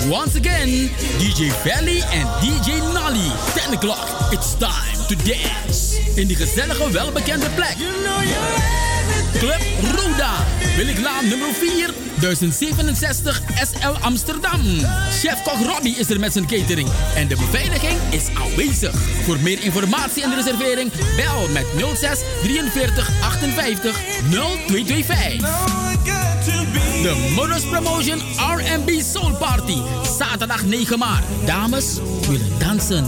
Once again, DJ Felly en DJ Nally. 10 o'clock, it's time to dance. In die gezellige, welbekende plek. Club Roda, Williglaan nummer 4, 1067 SL Amsterdam. Chef-kok Robbie is er met zijn catering en de beveiliging is aanwezig. Voor meer informatie en reservering bel met 06 43 58 0225. De Modus Promotion R&B Soul Party, zaterdag 9 maart. Dames willen dansen.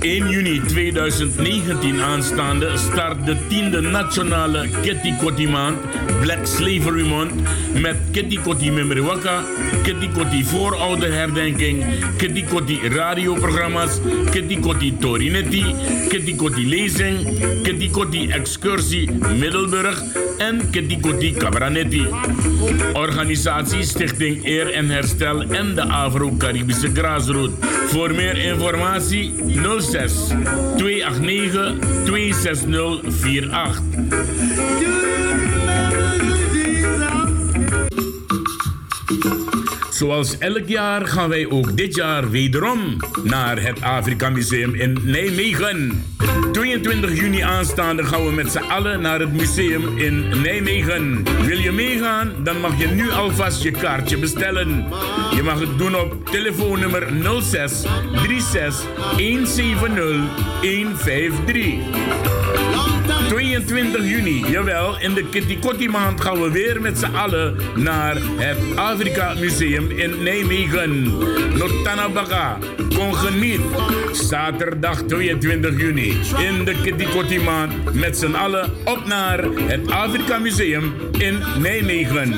1 juni 2019 aanstaande start de tiende nationale Kitty Kotti maand, Black Slavery Month, met Kitty Kotti Memriwaka, Kitty Kotti voorouderherdenking, Kitty Kotti radioprogramma's, Kitty Kotti Torinetti, Kitty Kotti lezing, Kitty Kotti excursie Middelburg en Kitty Kotti Cabranetti. Organisatie Stichting Eer en Herstel en de Afro-Caribische Grassroot. Voor meer informatie 06 289 26048. Zoals elk jaar gaan wij ook dit jaar wederom naar het Afrika Museum in Nijmegen. 22 juni aanstaande gaan we met z'n allen naar het museum in Nijmegen. Wil je meegaan? Dan mag je nu alvast je kaartje bestellen. Je mag het doen op telefoonnummer 06 36 170 153. 22 juni, jawel, in de Kitty Kotti maand gaan we weer met z'n allen naar het Afrika Museum in Nijmegen. Notanabaga, kom geniet. Zaterdag 22 juni in de Kitty Kotti maand met z'n allen op naar het Afrika Museum in Nijmegen.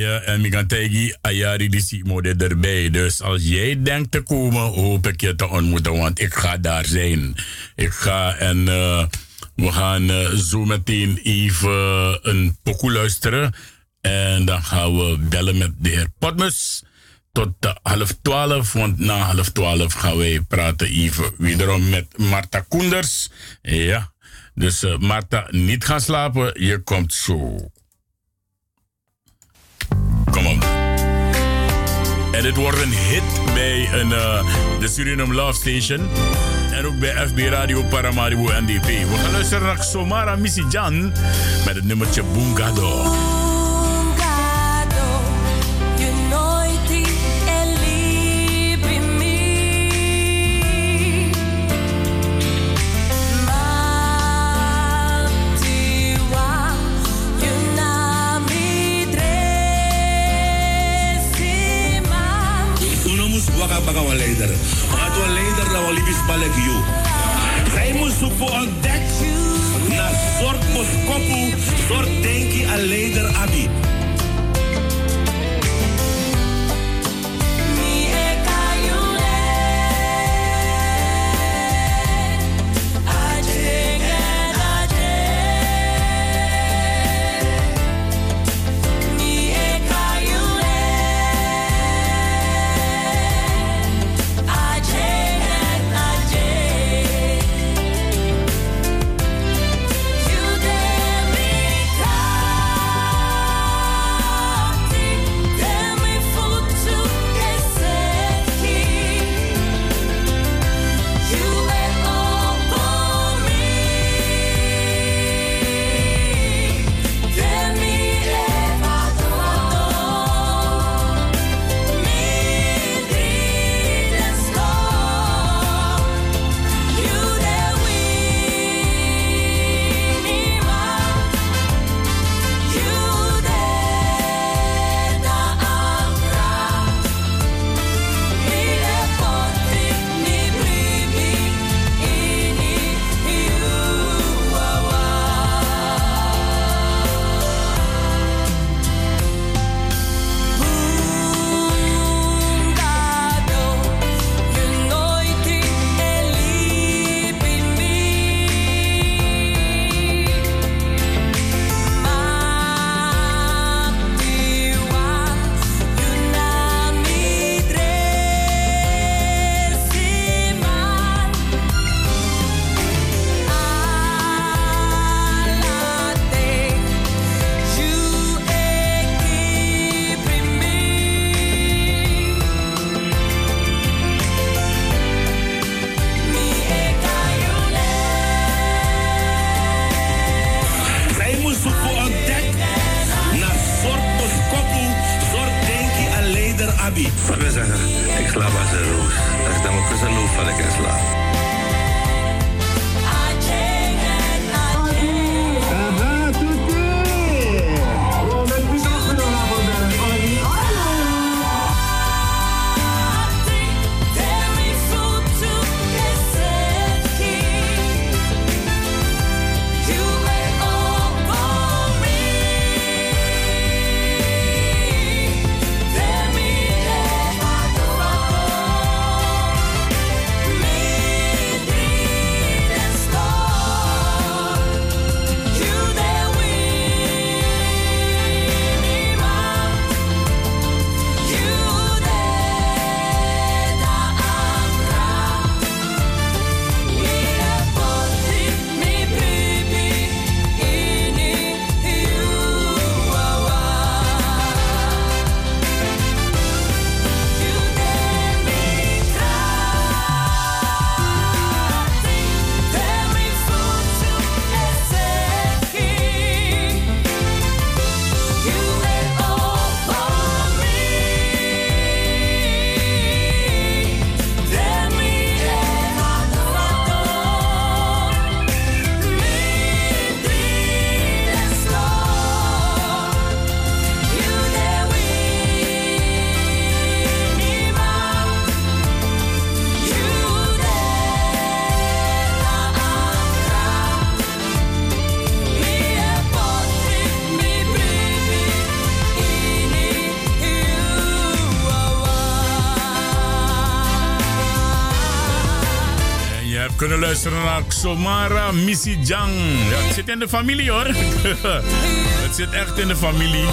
Ja, en tegen Ayari die ziet mode erbij. Dus als jij denkt te komen, hoop ik je te ontmoeten, want ik ga daar zijn. Ik ga en eh, we gaan eh, zo meteen even een pokoe luisteren. En dan gaan we bellen met de heer Potmus tot de half twaalf. Want na half twaalf gaan wij praten even wederom met Marta Koenders. Ja, dus eh, Marta, niet gaan slapen. Je komt zo. En dit wordt een hit bij een, eh, de Suriname Love Station. En ook bij FB Radio Paramaribo NDP. We gaan luisteren naar Somara Jan met het nummertje Bungado. Waka baka wa leider. Maar het leider dat we liefst balek you. Zij moest een dek. Na soort moskopu, soort denki a leider abi. Xomara Misijang. Ja, het zit in de familie hoor. het zit echt in de familie.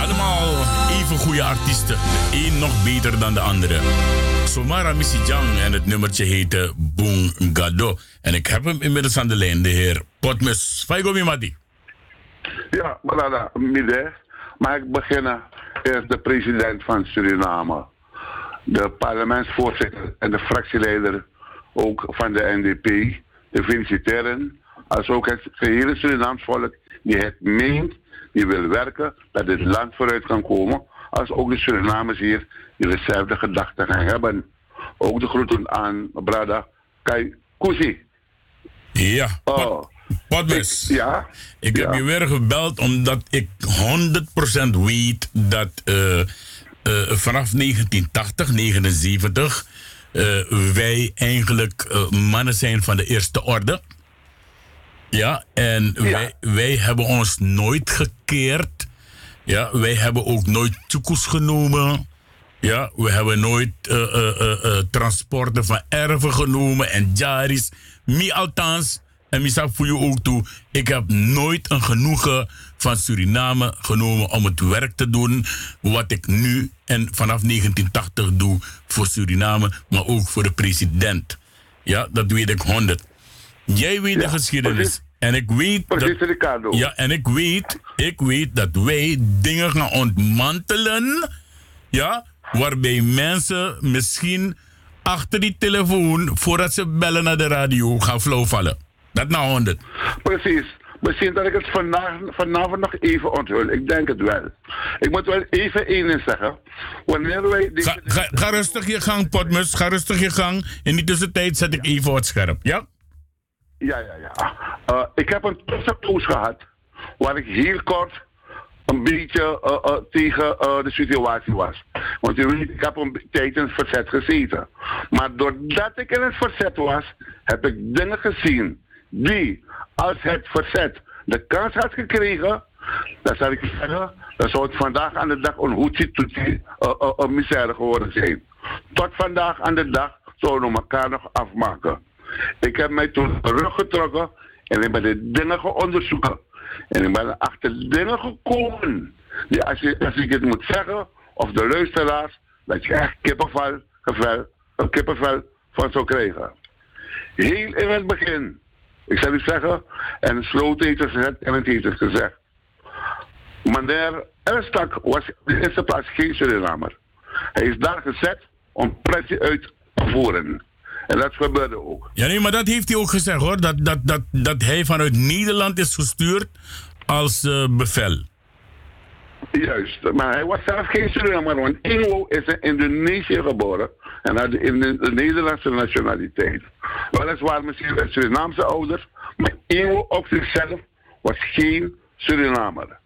Allemaal even goede artiesten. Een nog beter dan de andere. Somara Misijang en het nummertje heette Bungado. En ik heb hem inmiddels aan de lijn, de heer Potmus. Faigo Mimadi. Ja, Brada, midden. Mag ik beginnen? Eerst de president van Suriname, de parlementsvoorzitter en de fractieleider ook van de NDP, te feliciteren. Als ook het gehele Surinaams volk die het meent, die wil werken, dat dit land vooruit kan komen. Als ook de Surinamers hier die dezelfde gedachten gaan hebben. Ook de groeten aan Brada Kai Kusi. Ja. Oh. Potmus. Ja. Ik heb je weer gebeld omdat ik 100% weet dat eh, eh, vanaf 1980, 79 eh, wij eigenlijk eh, mannen zijn van de eerste orde. Ja, en Wij, wij hebben ons nooit gekeerd. Ja, wij hebben ook nooit toekomst genomen. Ja, we hebben nooit eh, eh, eh, eh, transporten van erven genomen en jaris. Mi althans, en misap voor je ook toe. Ik heb nooit een genoegen van Suriname genomen om het werk te doen. Wat ik nu en vanaf 1980 doe voor Suriname, maar ook voor de president. Ja, dat weet ik 100. Jij weet de geschiedenis. En ik weet Precies, dat, Ricardo. ja, en ik weet, ik weet dat wij dingen gaan ontmantelen. Ja, waarbij mensen misschien achter die telefoon, voordat ze bellen naar de radio, gaan flauwvallen. Dat nou 100. Precies. Misschien dat ik het vanavond nog even onthul. Ik denk het wel. Ik moet wel even één ding zeggen. Wanneer wij... Deze... Ga, ga, ga rustig je gang, Potmus. Ga rustig je gang. In die tussentijd zet ik even wat scherp. Ja? Ja, ja, ja. Eh, ik heb een tussenpoos gehad waar ik heel kort een beetje eh, eh, tegen de situatie was. Want je weet, ik heb een tijd in het verzet gezeten. Maar doordat ik in het verzet was, heb ik dingen gezien die, als het verzet de kans had gekregen, dan zou ik zeggen, dan zou het vandaag aan de dag een hoedje een misère geworden zijn. Tot vandaag aan de dag zouden we elkaar nog afmaken. Ik heb mij toen teruggetrokken en ik ben de dingen gaan onderzoeken. En ik ben achter dingen gekomen. Die als, je, als ik het moet zeggen, of de luisteraars, dat je echt kippenvel, gevel, kippenvel van zou krijgen. Heel in het begin, ik zal u zeggen, en Sloot heeft het gezegd en het heeft het gezegd. Meneer Elstak was in de eerste plaats geen Surinamer. Hij is daar gezet om pressie uit te voeren. En dat gebeurde ook. Ja, nee, maar dat heeft hij ook gezegd hoor. Dat, dat, dat, dat hij vanuit Nederland is gestuurd als eh, bevel. Juist, maar hij was zelf geen Surinamer, want Ingo is in Indonesië geboren en had de, de, de Nederlandse nationaliteit. Weliswaar misschien een Surinaamse ouders, maar Ingo op zichzelf was geen Surinamer.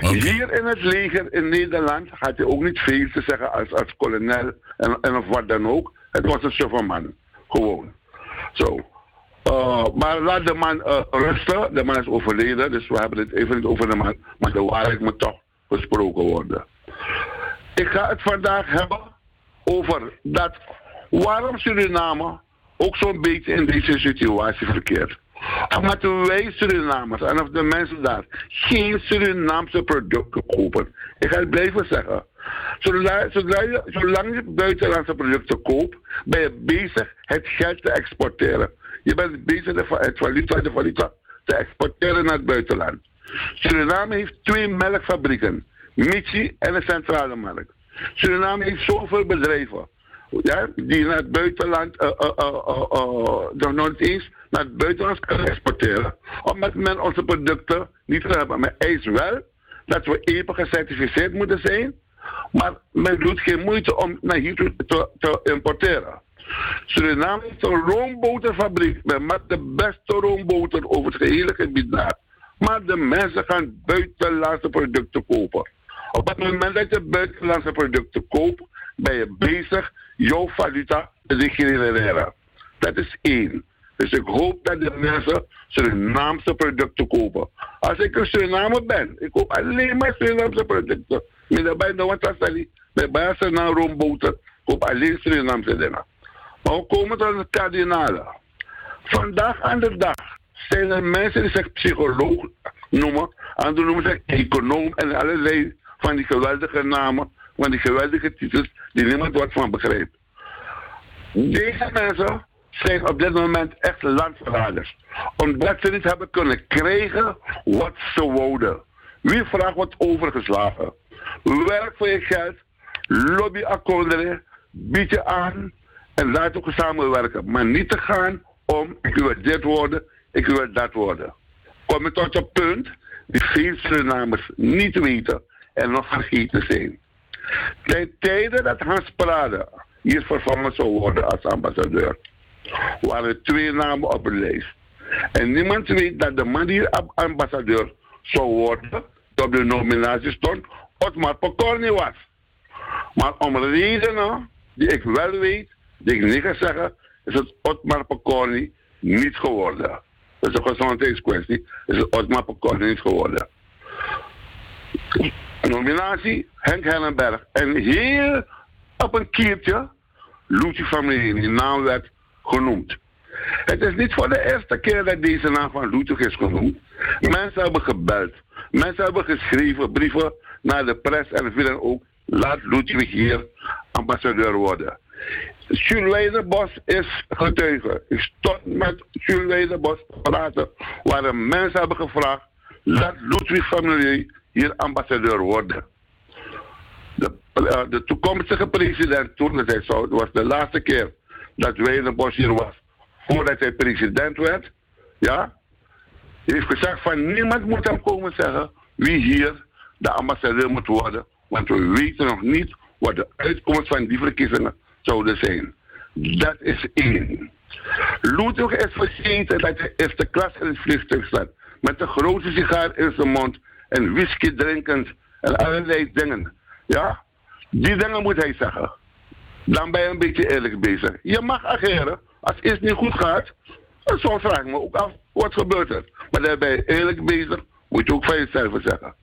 Hier in het leger in Nederland had hij ook niet veel te zeggen als, als kolonel en, en of wat dan ook. Het was een chauffeurman, gewoon. Zo. Uh, maar laat de man uh, rusten. De man is overleden, dus we hebben het even niet over de man. Maar de waarheid moet toch gesproken worden. Ik ga het vandaag hebben over dat waarom Suriname ook zo'n beetje in deze situatie verkeert. Omdat wij Surinamers en of de mensen daar geen Surinaamse producten kopen. Ik ga het blijven zeggen. Zolang, je buitenlandse producten koopt, ben je bezig het geld te exporteren. Je bent bezig de, het valuta, de valuta te exporteren naar het buitenland. Suriname heeft twee melkfabrieken, Michi en de Centrale Melk. Suriname heeft zoveel bedrijven die naar het buitenland uh, uh, naar het buitenland kunnen exporteren. Omdat men onze producten niet hebben. Maar eist wel dat we even gecertificeerd moeten zijn. Maar men doet geen moeite om naar hier te, te, te importeren. Suriname heeft een roomboterfabriek. Men maakt de beste roomboter over het gehele gebied daar. Maar de mensen gaan buitenlandse producten kopen. Op het moment dat je buitenlandse producten koopt, ben je bezig jouw valuta te genereren. Dat is één. Dus ik hoop dat de mensen Surinaamse producten kopen. Als ik een Surinamer ben, ik koop alleen maar Surinaamse producten. Met daarbij de Wantasali, met basis naar roomboter, koop alleen Surinaamse dingen. Maar we komen tot het kardinale. Vandaag aan de dag zijn er mensen die zich psycholoog noemen, anderen noemen zich econoom en allerlei van die geweldige namen, van die geweldige titels die niemand wat van begrijpt. Deze mensen zijn op dit moment echt landverraders. Omdat ze niet hebben kunnen krijgen wat ze wouden. Wie vraagt wordt overgeslagen? Werk voor je geld, lobby akkoorden, bied je aan en laat ook samenwerken. Maar niet te gaan om ik wil dit worden, ik wil dat worden. Kom je tot een punt die veel Surinamers niet weten en nog vergeten zijn. Ten tijde dat Hans Prade hier vervangen zou worden als ambassadeur, waren twee namen op de lijst. En niemand weet dat de man die ambassadeur zou worden, op de nominatie stond, Otmar Pokorny was. Maar om redenen die ik wel weet, die ik niet ga zeggen, is het Otmar Pokorny niet geworden. Dat is een gezondheidskwestie. Is het Otmar Pokorny niet geworden. Nominatie Henk Hellenberg. En heel op een keertje Lucie familie, die naam werd genoemd. Het is niet voor de eerste keer dat deze naam van Lucie is genoemd. Mensen hebben gebeld. Mensen hebben geschreven brieven naar de pers en vinden ook, laat Ludwig hier ambassadeur worden. Jules is getuige. Ik stond met Jules Weiderbos te praten, waar mensen hebben gevraagd, laat Ludwig familie hier ambassadeur worden. De, eh, de toekomstige president toen, dat hij zou, was de laatste keer dat Weiderbos hier was, voordat hij president werd, ja, heeft gezegd van niemand moet hem komen zeggen wie hier de ambassadeur moet worden, want we weten nog niet wat de uitkomst van die verkiezingen zouden zijn. Dat is één. Ludwig is vergeten dat hij eerste klas in het vliegtuig zat, met een grote sigaar in zijn mond en whisky drinkend en allerlei dingen. Ja, die dingen moet hij zeggen. Dan ben je een beetje eerlijk bezig. Je mag ageren. Als iets niet goed gaat, zo vraag me ook af, wat gebeurt er? Maar dan ben je eerlijk bezig, moet je ook van jezelf zeggen.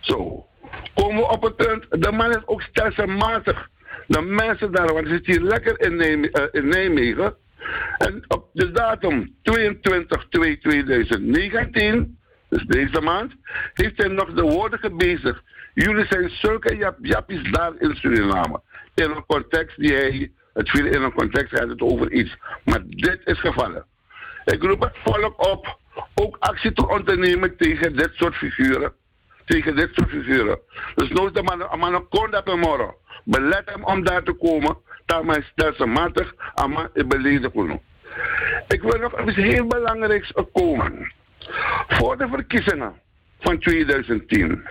Zo. Komen we op het punt, de man is ook stelselmatig. De mensen daar, want zitten hier lekker in, eh, in Nijmegen. En op de datum 22 2 2019, dus deze maand, heeft hij nog de woorden gebezigd. Jullie zijn zulke jap jappies daar in Suriname. In een context die hij, het viel in een context gaat het over iets. Maar dit is gevallen. Ik roep het volk op ook actie te ondernemen tegen dit soort figuren. Tegen dit soort figuren. Dus nooit de man, op hem morgen. Belet hem om daar te komen. Dat mij stelselmatig aan mij beleden kunnen. Ik wil nog iets heel belangrijks komen. Voor de verkiezingen van 2010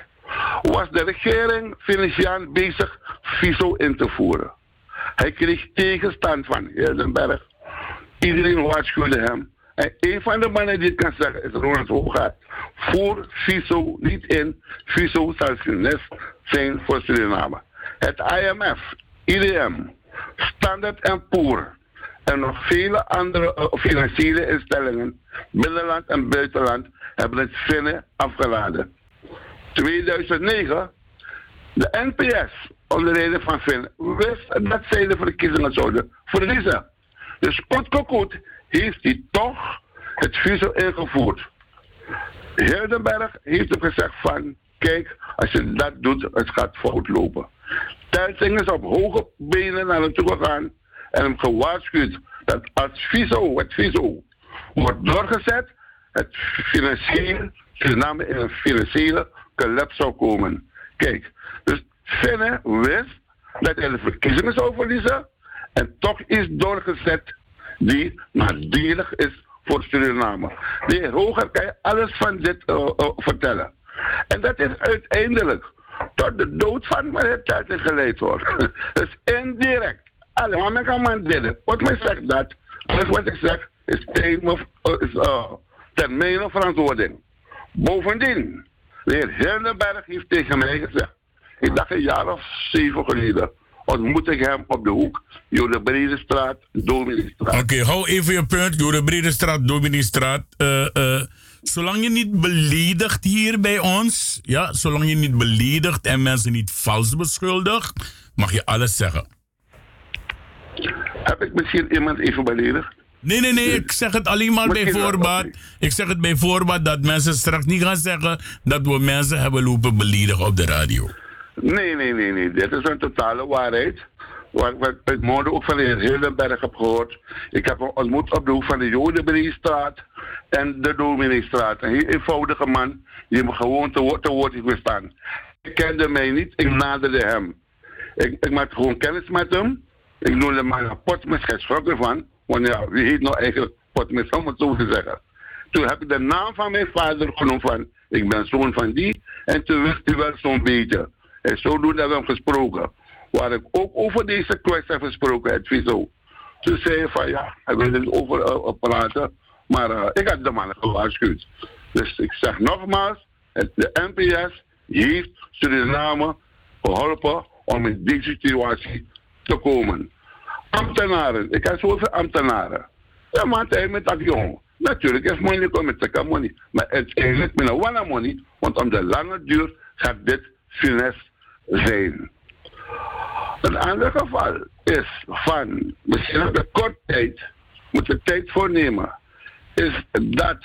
was de regering Venetiaan bezig FISO in te voeren. Hij kreeg tegenstand van Hildenberg. Iedereen waarschuwde hem. En een van de mannen die het kan zeggen is Ronald Hoogaard. Voer FISO niet in. FISO zal funest zijn voor Suriname. Het IMF, IDM, Standard Poor en nog vele andere eh, financiële instellingen, binnenland en buitenland, hebben het vinnen afgeladen. 2009, de NPS, onder leiding van Finn, wist dat zij de verkiezingen zouden verliezen. Dus kort heeft hij toch het visum ingevoerd. Hildenberg heeft hem gezegd van, kijk, als je dat doet, het gaat fout lopen. Telsing is op hoge benen naar hem toe gegaan en hem gewaarschuwd dat als VISO, het VISO, wordt doorgezet, het financieel, Suriname in een financiële collapse zou komen. Kijk, dus Finne wist dat hij de verkiezingen zou verliezen en toch is doorgezet die nadelig is voor Suriname. De heer Hoger kan je alles van dit eh, eh, vertellen. En dat is uiteindelijk tot de dood van meneer Tijden geleid wordt. dus indirect. Allemaal kan man dit. Wat mij zegt dat, alles wat ik zeg, is, termen, uh, uh, termijn verantwoording. Bovendien, de heer Hildenberg heeft tegen mij gezegd, ik dacht een jaar of zeven geleden, ontmoette ik hem op de hoek, Jode Brede straat, Dominiestraat. Oké, hou even je punt. Door de Brede Straat, Dominiestraat. Eh, eh, zolang je niet beledigt hier bij ons, ja, zolang je niet beledigt en mensen niet vals beschuldigt, mag je alles zeggen. Heb ik misschien iemand even beledigd? Nee, nee, nee. Ik zeg het alleen maar bij voorbaat. Ik zeg het bij voorbaat dat mensen straks niet gaan zeggen dat we mensen hebben lopen beledigen op de radio. Nee, nee, nee, nee. Dit is een totale waarheid. Wat, ik morgen ook van de heer Hildenberg heb gehoord. Ik heb hem ontmoet op de hoek van de Jodenbriestraat en de Domineestraat. Een heel eenvoudige man die me gewoon te, woord- te woord heeft gestaan. Ik kende mij niet, ik naderde hem. Ik, ik maakte gewoon kennis met hem. Ik noemde hem een hij schrok ervan. Want ja, wie heet nou eigenlijk potmes, om het zo te zeggen. Toen heb ik de naam van mijn vader genoemd van, ik ben zoon van die. En toen wist hij wel zo'n beetje. En zodoende hebben we gesproken. Waar ik ook over deze kwestie heb gesproken, het Viso. Toen zei hij van, ja, hij wil niet over eh, praten. Maar eh, ik had de man gewaarschuwd. Dus ik zeg nogmaals, het, de NPS heeft Suriname geholpen om in deze situatie te komen. Ambtenaren, ik heb zoveel ambtenaren. Ja, maar hij met dat jong. Natuurlijk is money komen met de money. Maar uiteindelijk met een wanna money, want om de lange duur gaat dit funest zijn. Een ander geval is van, misschien op de korte tijd, moet de tijd voornemen, is dat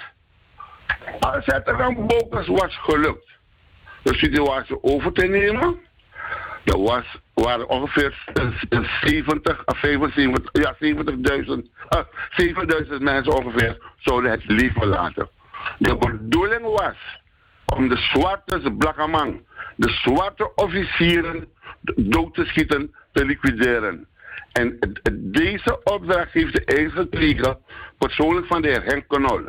als het Rambokers was gelukt de situatie over te nemen, er was, waren ongeveer een- een 70 à 75, ja 70.000, eh, 7000 mensen ongeveer zouden het leven laten. De bedoeling was om de zwarte blakkamang, de zwarte officieren dood te schieten, te liquideren. En deze opdracht heeft de eigen gekregen, persoonlijk van de heer Henk Knol.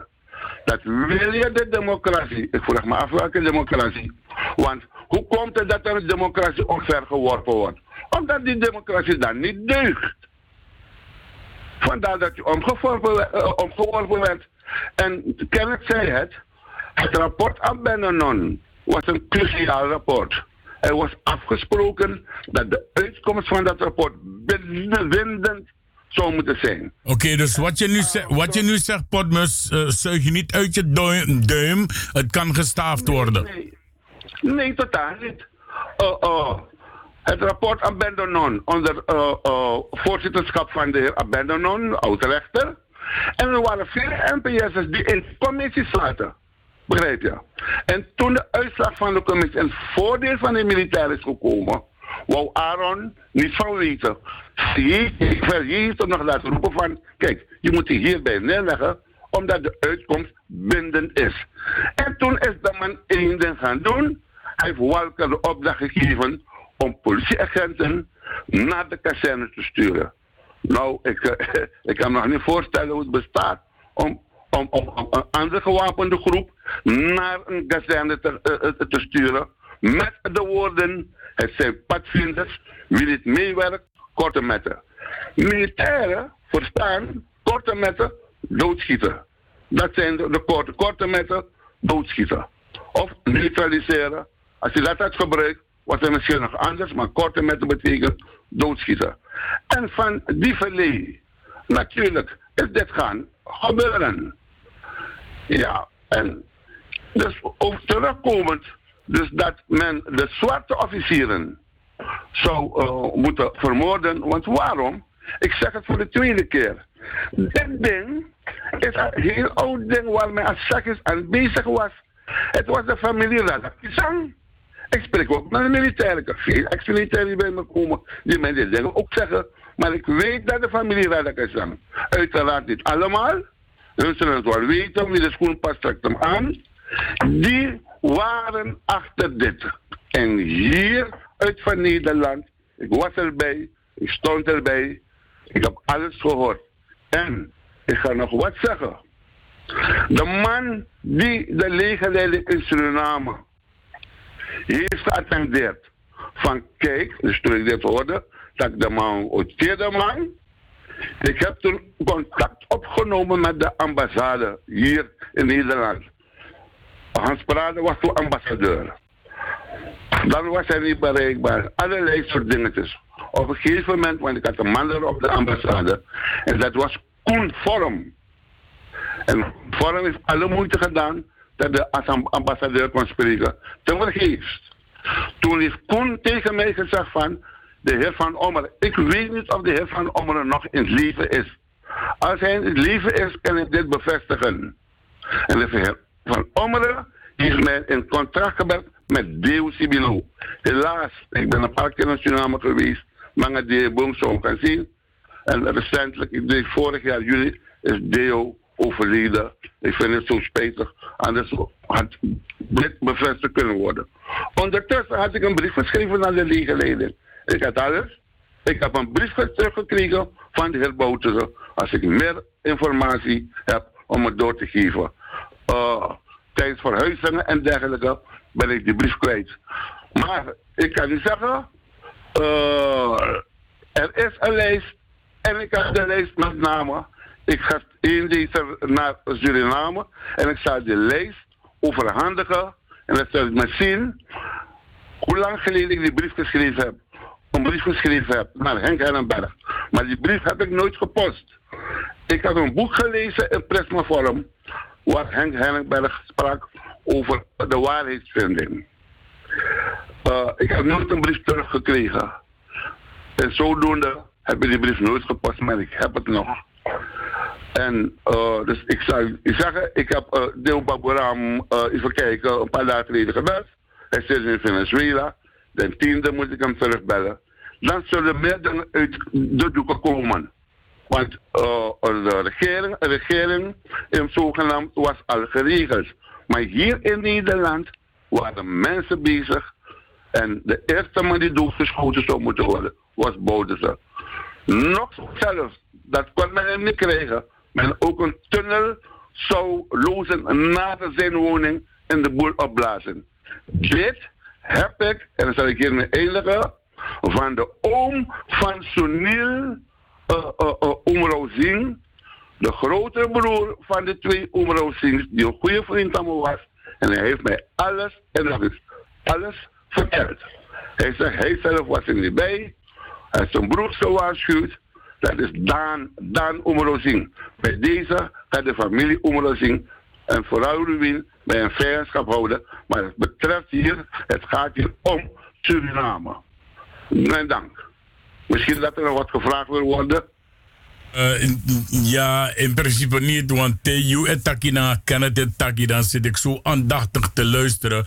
Dat wil je de democratie, ik vraag me af welke democratie. Want hoe komt het dat er een democratie omvergeworpen wordt? Omdat die democratie dan niet deugt. Vandaar dat je omgeworpen, omgeworpen werd. En kennelijk zei het, het rapport aan Bennanon was een cruciaal rapport. Er was afgesproken dat de uitkomst van dat rapport bindend zou moeten zijn. Oké, dus wat je nu, zegt, wat je nu zegt, Potmus, eh zuig je niet uit je duim, duim. Het kan gestaafd worden. Nee, totaal niet. Uh, uh, het rapport aan Bendonon onder uh, voorzitterschap van de heer Abendonon, oud-rechter. En er waren veel NPS'ers die in commissie zaten. Begrijp je? En toen de uitslag van de commissie in voordeel van de militair is gekomen, wou Aaron niet van weten. Zie, ik wil hier toch nog laten roepen van, kijk, je moet hierbij neerleggen, omdat de uitkomst bindend is. En toen is de man één ding gaan doen. Hij heeft Walker de opdracht gegeven om politieagenten naar de kazerne te sturen. Nou, ik, eh, ik kan me nog niet voorstellen hoe het bestaat om, om, om, om een andere gewapende groep naar een kazerne te, eh, eh, te sturen. Met de woorden, het zijn padvinders, wie niet meewerkt, korte metten. Militairen verstaan korte metten, doodschieten. Dat zijn de, de korte, korte metten, doodschieten. Of neutraliseren. Als je dat had gebruikt, was het misschien nog anders, maar korte metten betekent doodschieten. En van die verleden, natuurlijk is dit gaan gebeuren. Ja, en dus ook terugkomend, dus dat men de zwarte officieren zou eh, moeten vermoorden. Want waarom? Ik zeg het voor de tweede keer. Dit ding is een heel oud ding waar men als zakjes aan bezig was. Het was de familie Radakisang. Ik spreek ook met de militairen. Veel ex-militairen die bij me komen. Die mij dit ook zeggen. Maar ik weet dat de familie Radakisang, uiteraard niet allemaal. Hun zullen het wel weten, wie de schoen past, trekt hem aan. Die waren achter dit. En hier uit van Nederland, ik was erbij, ik stond erbij, ik heb alles gehoord. En ik ga nog wat zeggen. De man die de legerleiding in Suriname heeft geattendeerd. Van kijk, dus toen ik dit hoorde, dat de man, de man. Ik heb toen contact opgenomen met de ambassade hier in Nederland. Hans Prade was toen ambassadeur. Dan was hij niet bereikbaar. Allerlei soort dingetjes. Op een gegeven moment, want ik had een man op de ambassade. En dat was Koen Vorm. En Vorm heeft alle moeite gedaan dat de ambassadeur kon spreken. Ten vergeefs. Toen heeft Koen tegen mij gezegd van... De heer Van Ommeren. Ik weet niet of de heer Van Ommeren nog in het leven is. Als hij het lieve is, kan ik dit bevestigen. En de heer Van Ommeren heeft mij in contract gebracht met Deo. Helaas, ik ben een paar keer naar Suriname geweest, maar Deo Boom zo kan zien. En recentelijk, vorig jaar juli, is Deo overleden. Ik vind het zo spijtig. Anders had dit bevestigd kunnen worden. Ondertussen had ik een brief geschreven naar de legerleden. Ik had alles. Ik heb een brief teruggekregen van de heer Bouteren. Als ik meer informatie heb om het door te geven. Uh, tijdens verhuizingen en dergelijke ben ik die brief kwijt. Maar ik kan u zeggen, uh, er is een lijst en ik heb de lijst met name. Ik ga in deze naar Suriname en ik zal de lijst overhandigen en dan zal ik me zien hoe lang geleden ik die brief geschreven heb. Een brief geschreven heb naar Henk Hennenberg. Maar die brief heb ik nooit gepost. Ik had een boek gelezen in Prisma Forum waar Henk Hennenberg sprak over de waarheidsvinding. Uh, ik heb nooit een brief teruggekregen. En zodoende heb ik die brief nooit gepost, maar ik heb het nog. En uh, dus ik zou zeggen, ik heb uh, Deel Baburam, uh, even kijken, een paar dagen geleden gebeld. Hij zit in Venezuela. Den tiende moet ik hem terugbellen. Dan zullen meer dingen uit de doeken komen. Want uh, de regering, de regering in zogenaamd was al geregeld. Maar hier in Nederland waren mensen bezig. En de eerste man die doodgeschoten zou moeten worden, was Boudense. Nog zelfs, dat kon men niet krijgen. Men ook een tunnel zou lozen na zijn woning in de boel opblazen. Dit heb ik, en dan zal ik hiermee eindigen, van de oom van Sunil uh, de grote broer van de twee Oemrozings, die een goede vriend van me was. En hij heeft mij alles, en dat is alles verteld. Hij zegt, hij zelf was er niet bij. Hij heeft zijn broer gewaarschuwd. Dat is Daan, Daan Oemrozing. Bij deze gaat de familie Oemrozing en vooral Ruwin bij een vijandschap houden. Maar het betreft hier, het gaat hier om Suriname. Mijn dank. Misschien dat er nog wat gevraagd wil worden. In, ja, in principe niet, want TU en Takina kennen dit Taki, dan zit ik zo aandachtig te luisteren.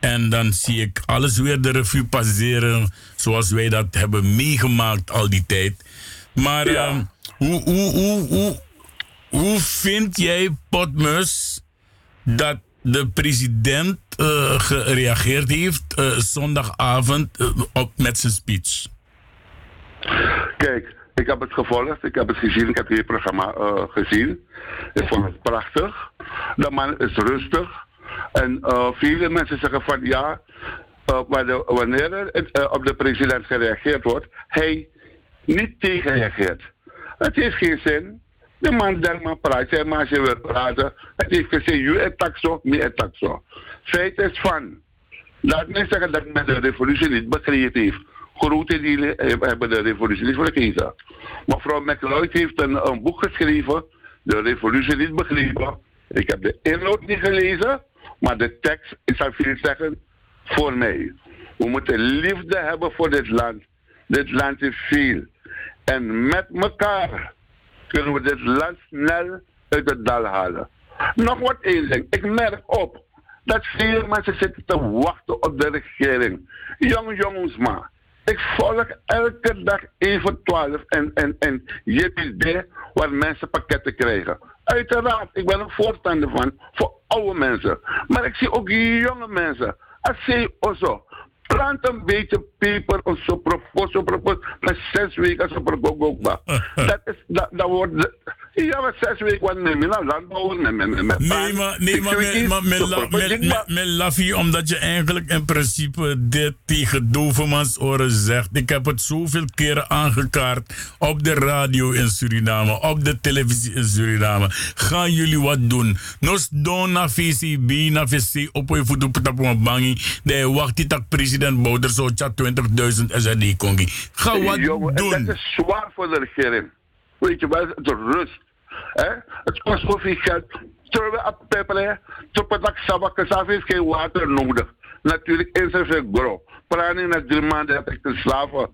En dan zie ik alles weer de revue passeren zoals wij dat hebben meegemaakt al die tijd. Maar ja. uh, hoe, hoe, hoe, hoe, hoe vind jij, Potmus, dat de president uh, gereageerd heeft zondagavond op, met zijn speech? Kijk, ik heb het gevolgd, ik heb het gezien, ik heb het programma gezien. Ik vond het prachtig. De man is rustig. En vele mensen zeggen van ja, wanneer er op de president gereageerd wordt, hij niet tegenreageert. Het heeft geen zin. De man denkt maar praat, maar als je wil praten. Het heeft gezegd, je attack zo, me attack zo. Feit is van, laat mij zeggen dat men de revolutie niet begrepen heeft grote delen hebben de revolutie niet vergeten. Mevrouw McLeod heeft een, boek geschreven, De Revolutie niet begrepen. Ik heb de inhoud niet gelezen, maar de tekst, ik zal veel zeggen, voor mij. We moeten liefde hebben voor dit land. Dit land is veel. En met elkaar kunnen we dit land snel uit het dal halen. Nog wat één ding. Ik merk op dat veel mensen zitten te wachten op de regering. Jong jongens maar. Ik volg elke dag even 12 en, en, en JPD waar mensen pakketten krijgen. Uiteraard, ik ben een voorstander van voor oude mensen. Maar ik zie ook jonge mensen. Als ze also plant een beetje peper of zo propos, zo propos, zes weken zo propos Dat is, dat, dat wordt, ja, maar zes weken wat neem je nou landbouwen met, met, met Nee, maar, nee, maar, met, omdat je eigenlijk in principe dit tegen Dovermans oren zegt. Ik heb het zoveel keren aangekaart op de radio in Suriname, op de televisie in Suriname. Gaan jullie wat doen? Nos don na VCB, na VC, op je voet op het bangi. De wacht die tak president Bouter zo 20.000 SRD kongi. Ga wat doen. Dat is zwaar voor de regering. Weet je wel, het rust. Hè? Het kost zoveel geld. Terwijl we op pepperen, sabak, zelf heeft geen water nodig. Natuurlijk is er veel grof. Prani na drie maanden heb ik te slaven.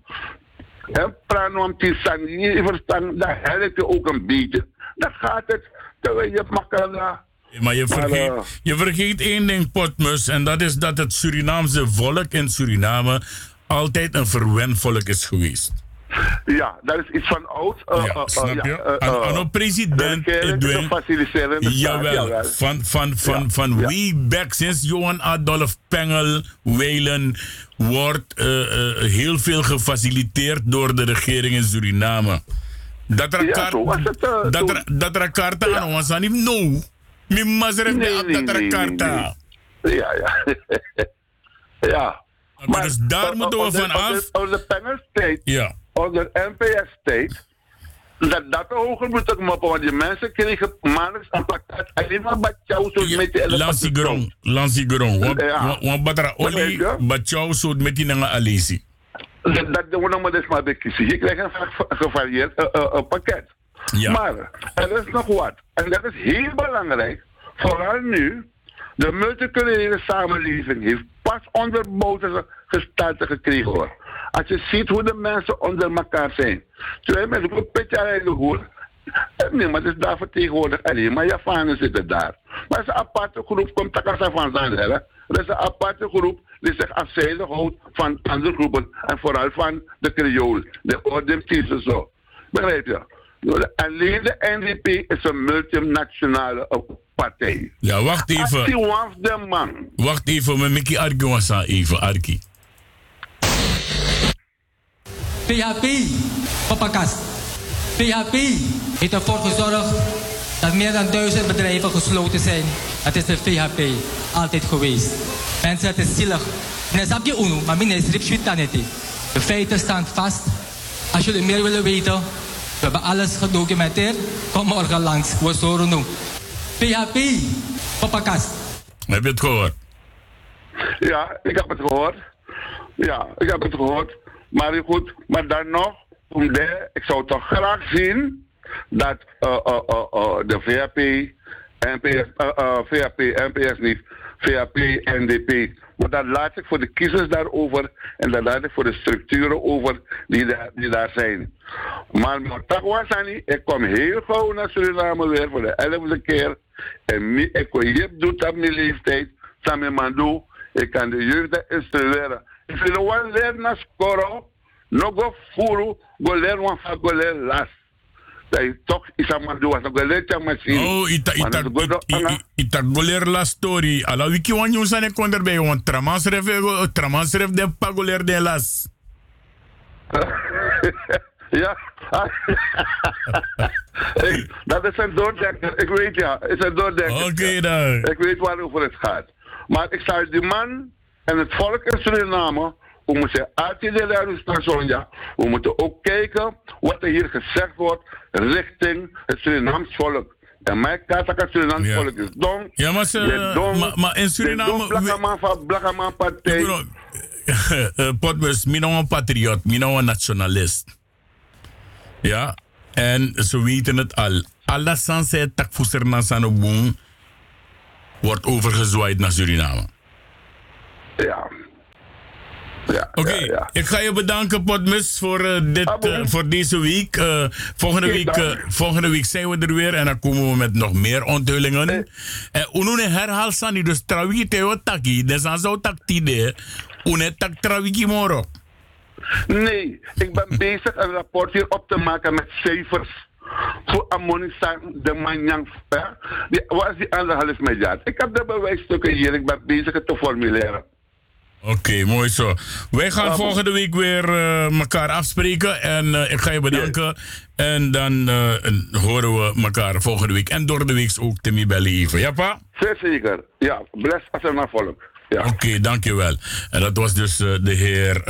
En prani om te zijn, je verstaan, daar help je ook een beetje. dan gaat het. Terwijl je makkelijk. Maar je vergeet, je vergeet één ding, Potmus. En dat is dat het Surinaamse volk in Suriname altijd een verwend volk is geweest. Ja, dat is iets van oud. Uh, Ja, uh, snap ja, je? uh, Aan- uh, aan een president de Edwin- een staat, Jawel, van, van, van, van way back sinds Johan Adolf Pengel, Welen, wordt eh, eh, heel veel gefaciliteerd door de regering in Suriname. Dat er Ja, eh, dat dat kaarten aan ons aan niet no. Mi mazere Nee, de nee, dat er nee, kaarten. nee. Ja, ja. ja. Maar dus daar moeten we van af. Onder Penner State, Ja. Onder NPS State, dat dat hoger moet ik moppen, want die mensen kregen maandelijks een pakket. Alleen maar bij jou zo met die Lansi Grong, Lansi Grong. Want batra Begrijp oli, je? batjou zo met die nanga alesi. Dat, dat doen we nog maar eens maar bij kiezen. Je krijgt een va- gevarieerd eh, eh, eh, pakket. Ja. Maar er is nog wat. En dat is heel belangrijk. Vooral nu. De multiculturele samenleving heeft pas onderbouwde gestalte gekregen hoor. Als je ziet hoe de mensen onder elkaar zijn. Twee mensen een petje hoor. Niemand is daar vertegenwoordigd. Alleen maar Javanen zitten daar. Maar het is een aparte groep, komt Takasa van Zandhelle. Het is een aparte groep die zich afzijdig houdt van andere groepen. En vooral van de Creool, de Ordem zo. Begrijp je? Alleen de NDP is een multinationale eh, partij. Ja, wacht even. de. Wacht even, met Mickey aan even, Arki. PHP, Papakas. PHP heeft ervoor gezorgd dat meer dan duizend bedrijven gesloten zijn. Dat is de VHP, altijd geweest. Mensen, het is zielig. En dan je uno, maar mijn is. De feiten staan vast. Als jullie meer willen weten, we hebben alles gedocumenteerd. Kom morgen langs, we zoren nu. PHP, Papakas. Heb je het gehoord? Ja, ik heb het gehoord. Ja, ik heb het gehoord. Maar goed, maar dan nog, ik zou toch graag zien dat eh, de VHP, NPS, VHP, NPS niet, VHP, NDP. Maar dat laat ik voor de kiezers daarover en dat laat ik voor de structuren over die daar, die daar zijn. Maar Motakwa-Sani, ik kom heel gauw naar Suriname weer voor de elfde keer. En ik wil je doet op mijn leeftijd, samen Mandu. Ik kan de jeugd instrueren. If you don't want to learn na skoro, no go furu, go learn one fa go learn last. Dat is iets aan Mandu, was go learn je machine. Oh, ita ita ita ita ita goler la story. Ala wiki wan yung sane konder be want tramans ref tramans ref de pagoler de las. Ja. Dat is een doordenker. Ik weet ja, is een doordenker. Oké dan. Ik weet waarover het gaat. Maar ik zou die man en het volk in Suriname, we moeten altijd de ja. We moeten ook kijken wat er hier gezegd wordt richting het Surinaams volk. En mijn het Surinaams Ja. volk is dom. Ja, maar ze- dom. maar- maar in Suriname- blakkaman partij. Eh, Potbus, nou een patriot, nou een nationalist. Ja, en ze weten het al. Alla sanse takfuser na sanoboom wordt overgezwaaid naar Suriname. Ja. Oké, ik ga je bedanken, Potmus, voor, eh, dit, eh, voor deze week. Eh, volgende, week volgende week zijn we er weer en dan komen we met nog meer onthullingen. En unune herhaal sani, dus trawiki teo taki, dus aan zo tak tide, une tak trawiki moro. Nee, ik ben bezig een rapport hier op te maken met cijfers. Voor Ammonistan, de Manjang. wat is die anderhalf miljard? Ik heb de bewijsstukken hier, ik ben bezig het te formuleren. Oké, mooi zo. Wij gaan volgende week weer eh, elkaar afspreken. En eh, ik ga je bedanken. En dan eh, horen we elkaar volgende week. En door de week ook Timmy bellen even. Ja, pa? Zeer zeker. Ja, bless als er naar volk. Ja. Oké, dankjewel. En dat was dus de heer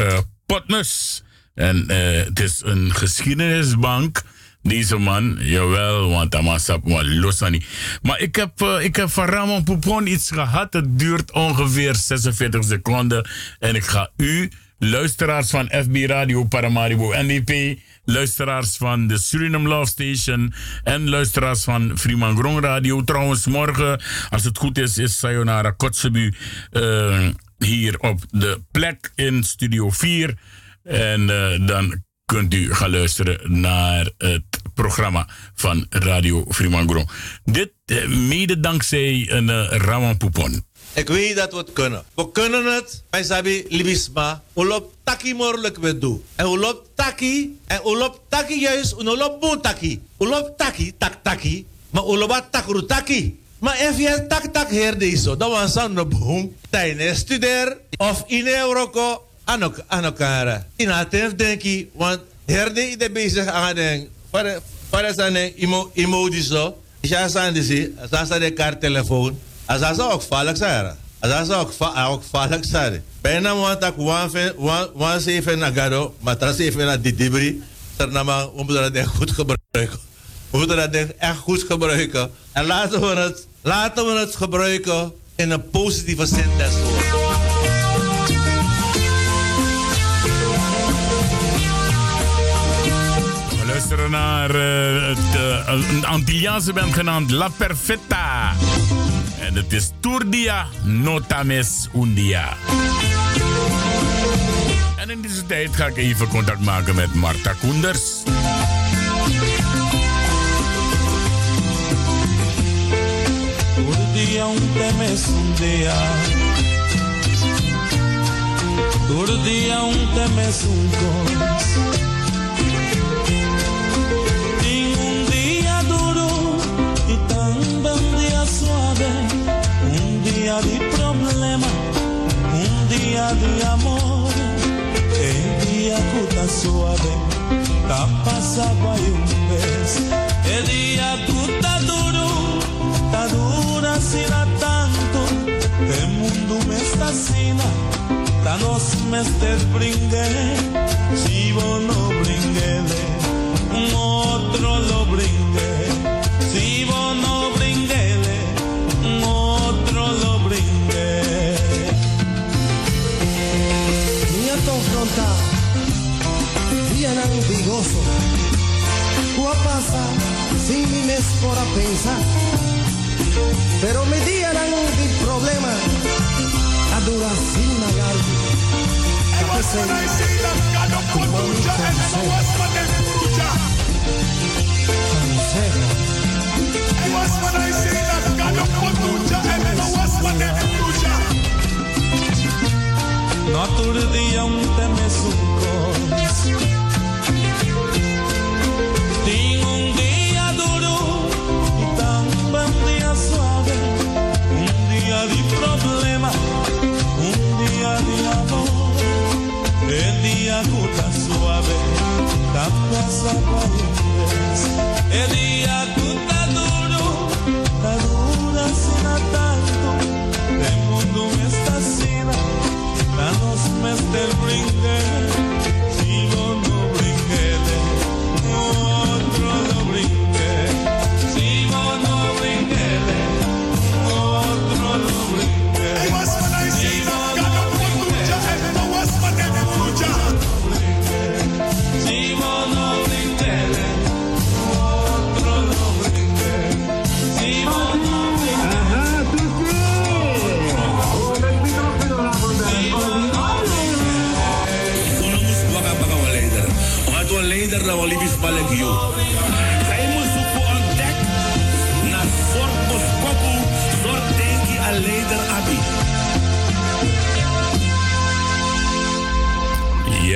Potnus. En het is een geschiedenisbank. Deze man, jawel, want op maar losani. Maar ik heb, eh, ik heb van Ramon Poupon iets gehad. Het duurt ongeveer 46 seconden. En ik ga u, luisteraars van FB Radio Paramaribo NDP, luisteraars van de Suriname Love Station en luisteraars van Freeman Grong Radio. Trouwens, morgen, als het goed is, is Sayonara Kotzebu eh, hier op de plek in Studio 4. En eh, dan kunt u gaan luisteren naar het programma van Radio Fremangro. Dit eh, mede dankzij een uh, Rawan Poupon. Ik weet dat we het kunnen. We kunnen het. Wij sabi libisma. Ulop taki morlijk we doen. En ulop taki. En ulop taki juist. En ulop boon taki. Ulop taki, tak taki. Maar ulop takru taki. Maar als je tak tak her deze, dan was aan de boom. Tijdens studeer of in Euroko aan elkaar. In het denk ik, want herde is bezig aan den. Para zijn emoji zo. Ja, zijn de ze. Als ze de kaart telefoon. Als ze ook vallig zijn. Als ze ook ook vallig zijn. Bijna want ik wan zeven naar gado, maar tras even naar die. Ternama, we moeten dat goed gebruiken. We moeten dat echt goed gebruiken. En laten we het, laten we het gebruiken in een positieve zin. Naar uh, het, uh, een Antilliaanse band genaamd La Perfetta. En het is Tourdia Notames Undia. En in deze tijd ga ik even contact maken met Marta Koenders. Tourdia un temes un día. Tourdia un temes un cos. De amor, el día puta suave, ta pasaba y un mes, el día puta duro, ta dura sina tanto, el mundo me está sina, ta nos me estés si vos no bringuele, un otro lo bringue, ambiguoso Può passare sin mi mes por a pensar. Pero me dieran di problema. A dura sin magar A que se Como mi consejo Consejo It was when I say that God of Potuja and it was when they future. Naturdia un temes un cos aguda suave, tapas aparentes, el día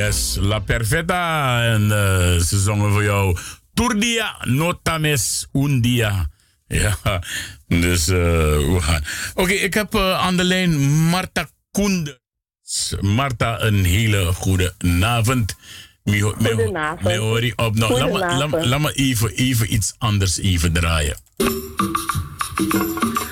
Yes, La Perfetta. En uh, ze zongen voor jou Turdia Notames Undia. Ja, dus uh, we gaan. Oké, okay, ik heb uh, aan de lijn Marta Koenders. Marta, een hele goede avond. Goedenavond. Me hoor je op nog. Laat me, laat, laat me even, even iets anders even draaien.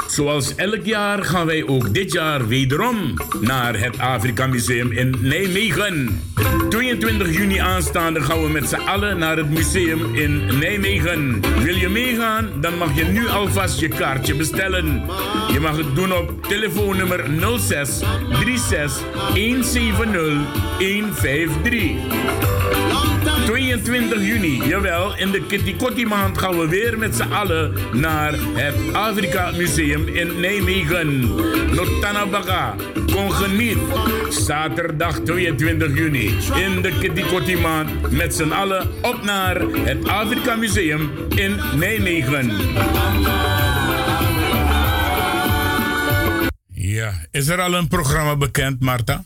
Zoals elk jaar gaan wij ook dit jaar wederom naar het Afrika Museum in Nijmegen. 22 juni aanstaande gaan we met z'n allen naar het museum in Nijmegen. Wil je meegaan? Dan mag je nu alvast je kaartje bestellen. Je mag het doen op telefoonnummer 06 36 170 153. 22 juni, jawel, in de Kitty Kotti maand gaan we weer met z'n allen naar het Afrika Afrika Museum in Nijmegen. Notanabaka, kom geniet. Zaterdag 22 juni in de Kitikoti maand met z'n allen op naar het Afrika Museum in Nijmegen. Ja, is er al een programma bekend, Marta?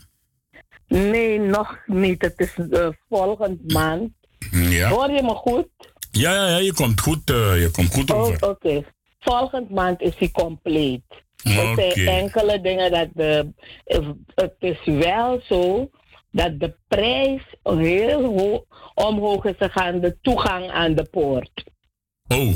Nee, nog niet. Het is uh, volgend maand. Ja. Hoor je me goed? Ja, ja, ja je komt goed, uh, je komt goed Oh, over. Oké. Okay. Volgend maand is hij compleet. Er zijn enkele dingen dat de. Het is wel zo dat de prijs heel hoog omhoog is gegaan, de toegang aan de poort. Oh,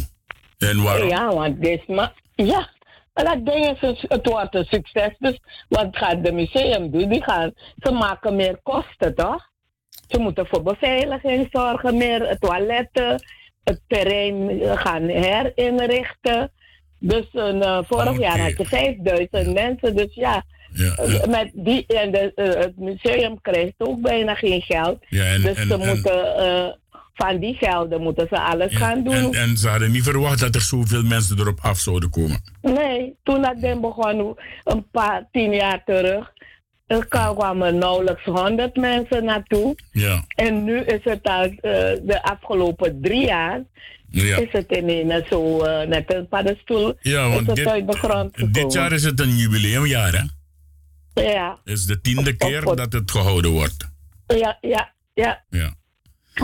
en waarom? Ja, want dit ma Ja, dat ding is, een- het wordt een succes. Dus wat gaat de museum doen? Die gaan, ze maken meer kosten, toch? Ze moeten voor beveiliging zorgen, meer toiletten, het terrein gaan herinrichten. Dus een, eh, vorig jaar had je 5000 mensen, dus ja. eh, Met die, en de, eh, het museum krijgt ook bijna geen geld. Ja, en- dus en- ze en- moeten, eh, van die gelden moeten ze alles gaan doen. En, ze hadden niet verwacht dat er zoveel mensen erop af zouden komen. Nee, toen dat ding begon, een paar, tien jaar terug, er kwamen nauwelijks honderd mensen naartoe. Ja. En nu is het al de afgelopen drie jaar, Ja. is het ineens zo eh, net een paddenstoel, Ja, want het dit, dit jaar is het een jubileumjaar, hè? Ja, Het is de tiende keer dat het gehouden wordt. ja, ja, ja. Ja.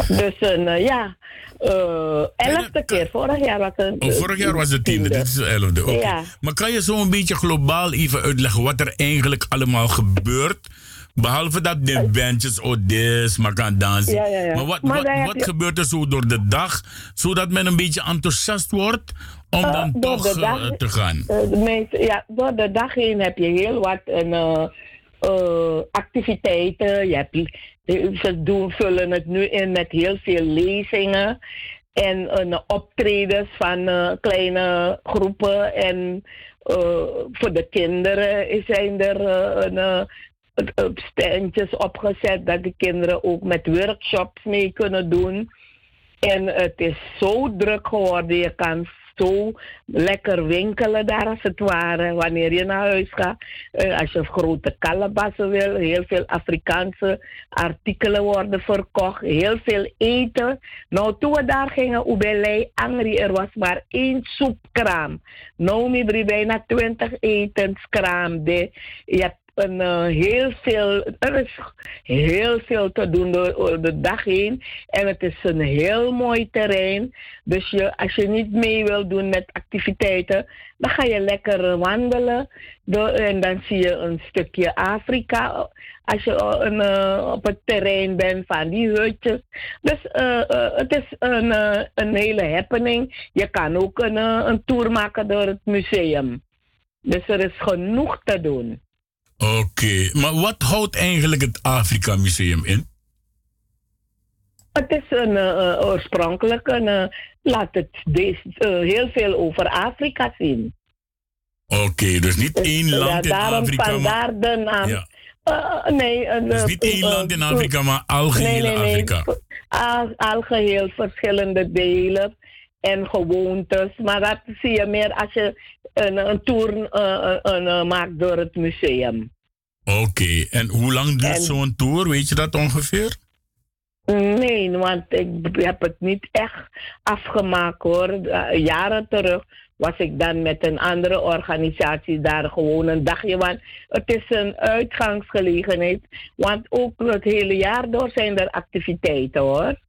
Dus een, eh, ja, eh elfde keer. Vorig jaar was het... Oh, vorig jaar was de tiende, dit is de elfde. Ja. Maar kan je zo een beetje globaal even uitleggen wat er eigenlijk allemaal gebeurt? Behalve dat de bandjes, oh dit, maar kan dansen. Ja, ja, ja. Maar wat, Maar wat, je- gebeurt er zo door de dag, zodat men een beetje enthousiast wordt om Eh, dan toch dag- eh, te gaan? Eh, ja, door de dag heen heb je heel wat en, eh, activiteiten. Je hebt, ze doen, vullen het nu in met heel veel lezingen en optredens van kleine groepen. En voor de kinderen zijn er een, standjes opgezet dat de kinderen ook met workshops mee kunnen doen. En het is zo druk geworden. Je kan zo lekker winkelen daar als het ware. Wanneer je naar huis gaat. Eh, als je grote kalebassen wil. Heel veel Afrikaanse artikelen worden verkocht. Heel veel eten. Nou, toen we daar gingen, Oebelei, Angri, er was maar één soepkraam. Nou, mi bijna twintig etenskraam. Je eh, heel veel, er is heel veel te doen door, de dag heen. En het is een heel mooi terrein. Dus je, als je niet mee wil doen met activiteiten, dan ga je lekker wandelen. Door, en dan zie je een stukje Afrika. Als je eh, op het terrein bent van die hutjes. Dus eh, het is een, een hele happening. Je kan ook een, een tour maken door het museum. Dus er is genoeg te doen. Oké, maar wat houdt eigenlijk het Afrika Museum in? Het is een eh, oorspronkelijk een, eh, laat het deze, heel veel over Afrika zien. Oké, dus niet één Ja, land in daarom Afrika, maar... vandaar de naam. Ja. Nee, een, Dus niet één land in Afrika, maar algehele nee, nee, nee. Afrika. Al, algeheel verschillende delen en gewoontes. Maar dat zie je meer als je een, een tour eh, een, eh, maakt door het museum. Oké, en hoe lang duurt zo'n tour? Weet je dat ongeveer? Nee, want ik heb het niet echt afgemaakt hoor. Eh, Jaren terug was ik dan met een andere organisatie daar gewoon een dagje. Want het is een uitgangsgelegenheid. Want ook het hele jaar door zijn er activiteiten hoor.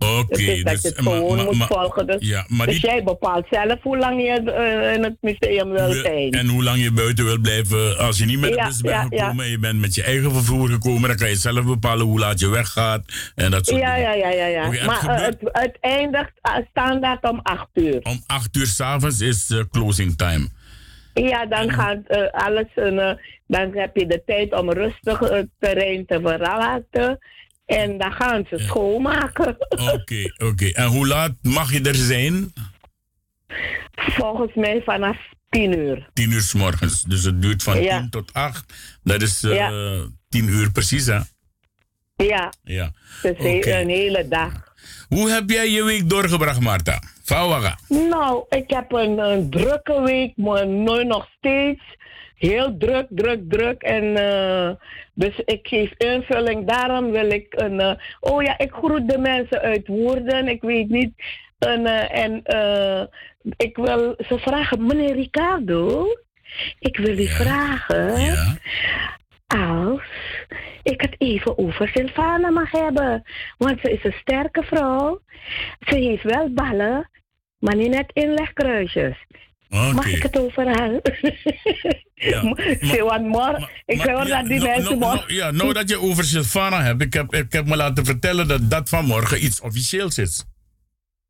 Oké, dat dus... je het maar- gewoon moet volgen. Dus, Ja, maar dus die- jij bepaalt zelf hoe lang je eh, in het museum wil zijn. En hoe lang je buiten wil blijven. Als je niet met de Ja, bus bent ja, gekomen en je bent met je eigen vervoer gekomen, dan kan je zelf bepalen hoe laat je weggaat en dat soort Ja, dingen. ja, ja, ja. ja. Maar eh, het, het eindigt eh, standaard om acht uur. Om acht uur s'avonds is eh, closing time. Ja, dan gaat alles. dan heb je de tijd om rustig het terrein te verlaten. En dan gaan ze schoonmaken. Oké, oké. En hoe laat mag je er zijn? Volgens mij vanaf tien uur. Tien uur s morgens. Dus het duurt van Ja. tien tot acht. Dat is eh, Ja. tien uur precies, hè? Ja, Ja. dus Oké. een hele dag. Hoe heb jij je week doorgebracht, Marta? Fawaga. Nou, ik heb een, een drukke week, maar nu nog steeds. Heel druk, druk, druk. En eh, dus ik geef invulling. Daarom wil ik een. eh, oh ja, ik groet de mensen uit Woerden. Ik weet niet. En, eh, en eh, ik wil ze vragen, meneer Ricardo. Ik wil u vragen. Als ik het even over Sylvana mag hebben. Want ze is een sterke vrouw. Ze heeft wel ballen, maar niet net inlegkruisjes. Mag ik het over haar? Ze want morgen, ik hoor dat die mensen morgen... ja, nou dat je over Sylvana hebt, ik heb, ik heb me laten vertellen dat dat vanmorgen iets officieels is.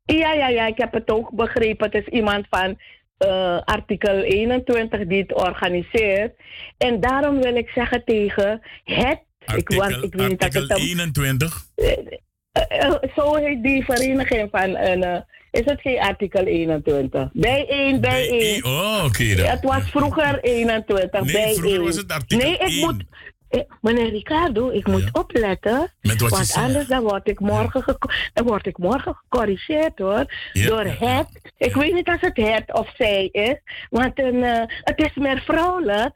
Ja, ja, ja, ik heb het ook begrepen. Het is iemand van eh, artikel 21 die het organiseert. En daarom wil ik zeggen tegen het... ik, want, ik weet niet dat het Artikel 21. Eh, eh, zo heet die vereniging van een. eh, is het geen artikel 21? Bijeen, bijeen. Oh, oké dan. Het was vroeger 21, Nee, bijeen. vroeger was het artikel Nee, ik 1. moet. eh, Meneer Ricardo, ik moet opletten. Wat je want zegt. anders dan word, ik morgen geko- dan word ik morgen gecorrigeerd hoor. Ja, door het. Ik weet niet of het het of zij is. Want een, eh, het is meer vrouwelijk.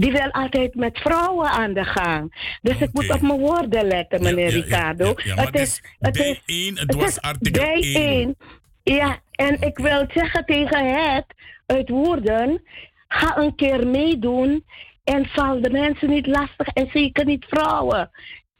Die wil altijd met vrouwen aan de gang. Dus ik moet op mijn woorden letten, meneer Ricardo. ja, ja, maar het is, het is, één, het was is artikel bij 1. één. Ja, en ik wil zeggen tegen het uit woorden, ga een keer meedoen en val de mensen niet lastig en zeker niet vrouwen.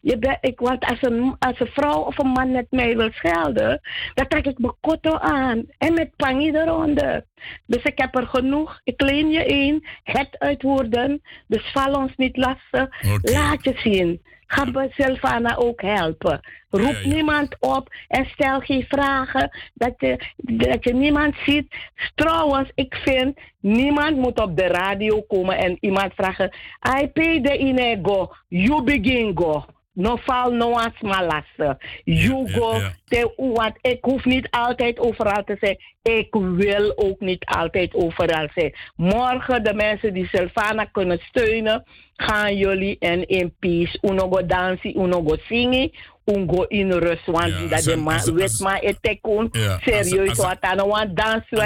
Je ik, want als een, als een vrouw of een man met mij wil schelden, dan trek ik mijn kotto aan. En met pangie eronder. Dus ik heb er genoeg. Ik leen je een. Het uit woorden. Dus val ons niet lastig. Laat je zien. Ga Sylvana ook helpen. Roep niemand op en stel geen vragen. Dat je, dat je niemand ziet. Trouwens, ik vind niemand moet op de radio komen en iemand vragen. I pay the inego. You begin go. No val no malasse. You go. Te, want ik hoef niet altijd overal te zijn. Ik wil ook niet altijd overal zijn. Morgen de mensen die Sylvana kunnen steunen, gaan jullie en in peace. Uno go dansen, uno go zingen, uno go in rust. Want dat de man weet maar het tekun. Ja, Serieus, wat aan dansie,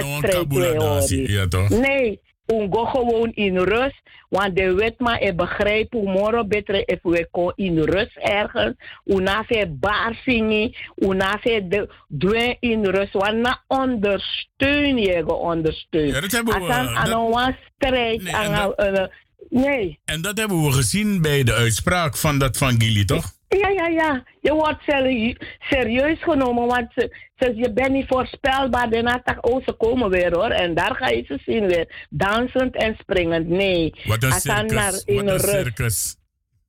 horen. ja, toch? Nee, uno gewoon in rust. Want de wet maar ik begrijp hoe morgen beter if we go in rust ergens. Una fe bar zingen, una fe de in rust. Want na ondersteun je geondersteund. Ja, dat hebben we, aan eh, aan dat- een strijd, Nee, aan en dat- een- een- nee. En dat hebben we gezien bij de uitspraak van dat van Gili, toch? Ja, ja, ja. Je wordt serie- serieus genomen, want ze, ze, je bent niet voorspelbaar. Daarna dacht oh, ze komen weer hoor. En daar ga je ze zien weer. Dansend en springend. Nee. Wat een circus. in Wat een circus.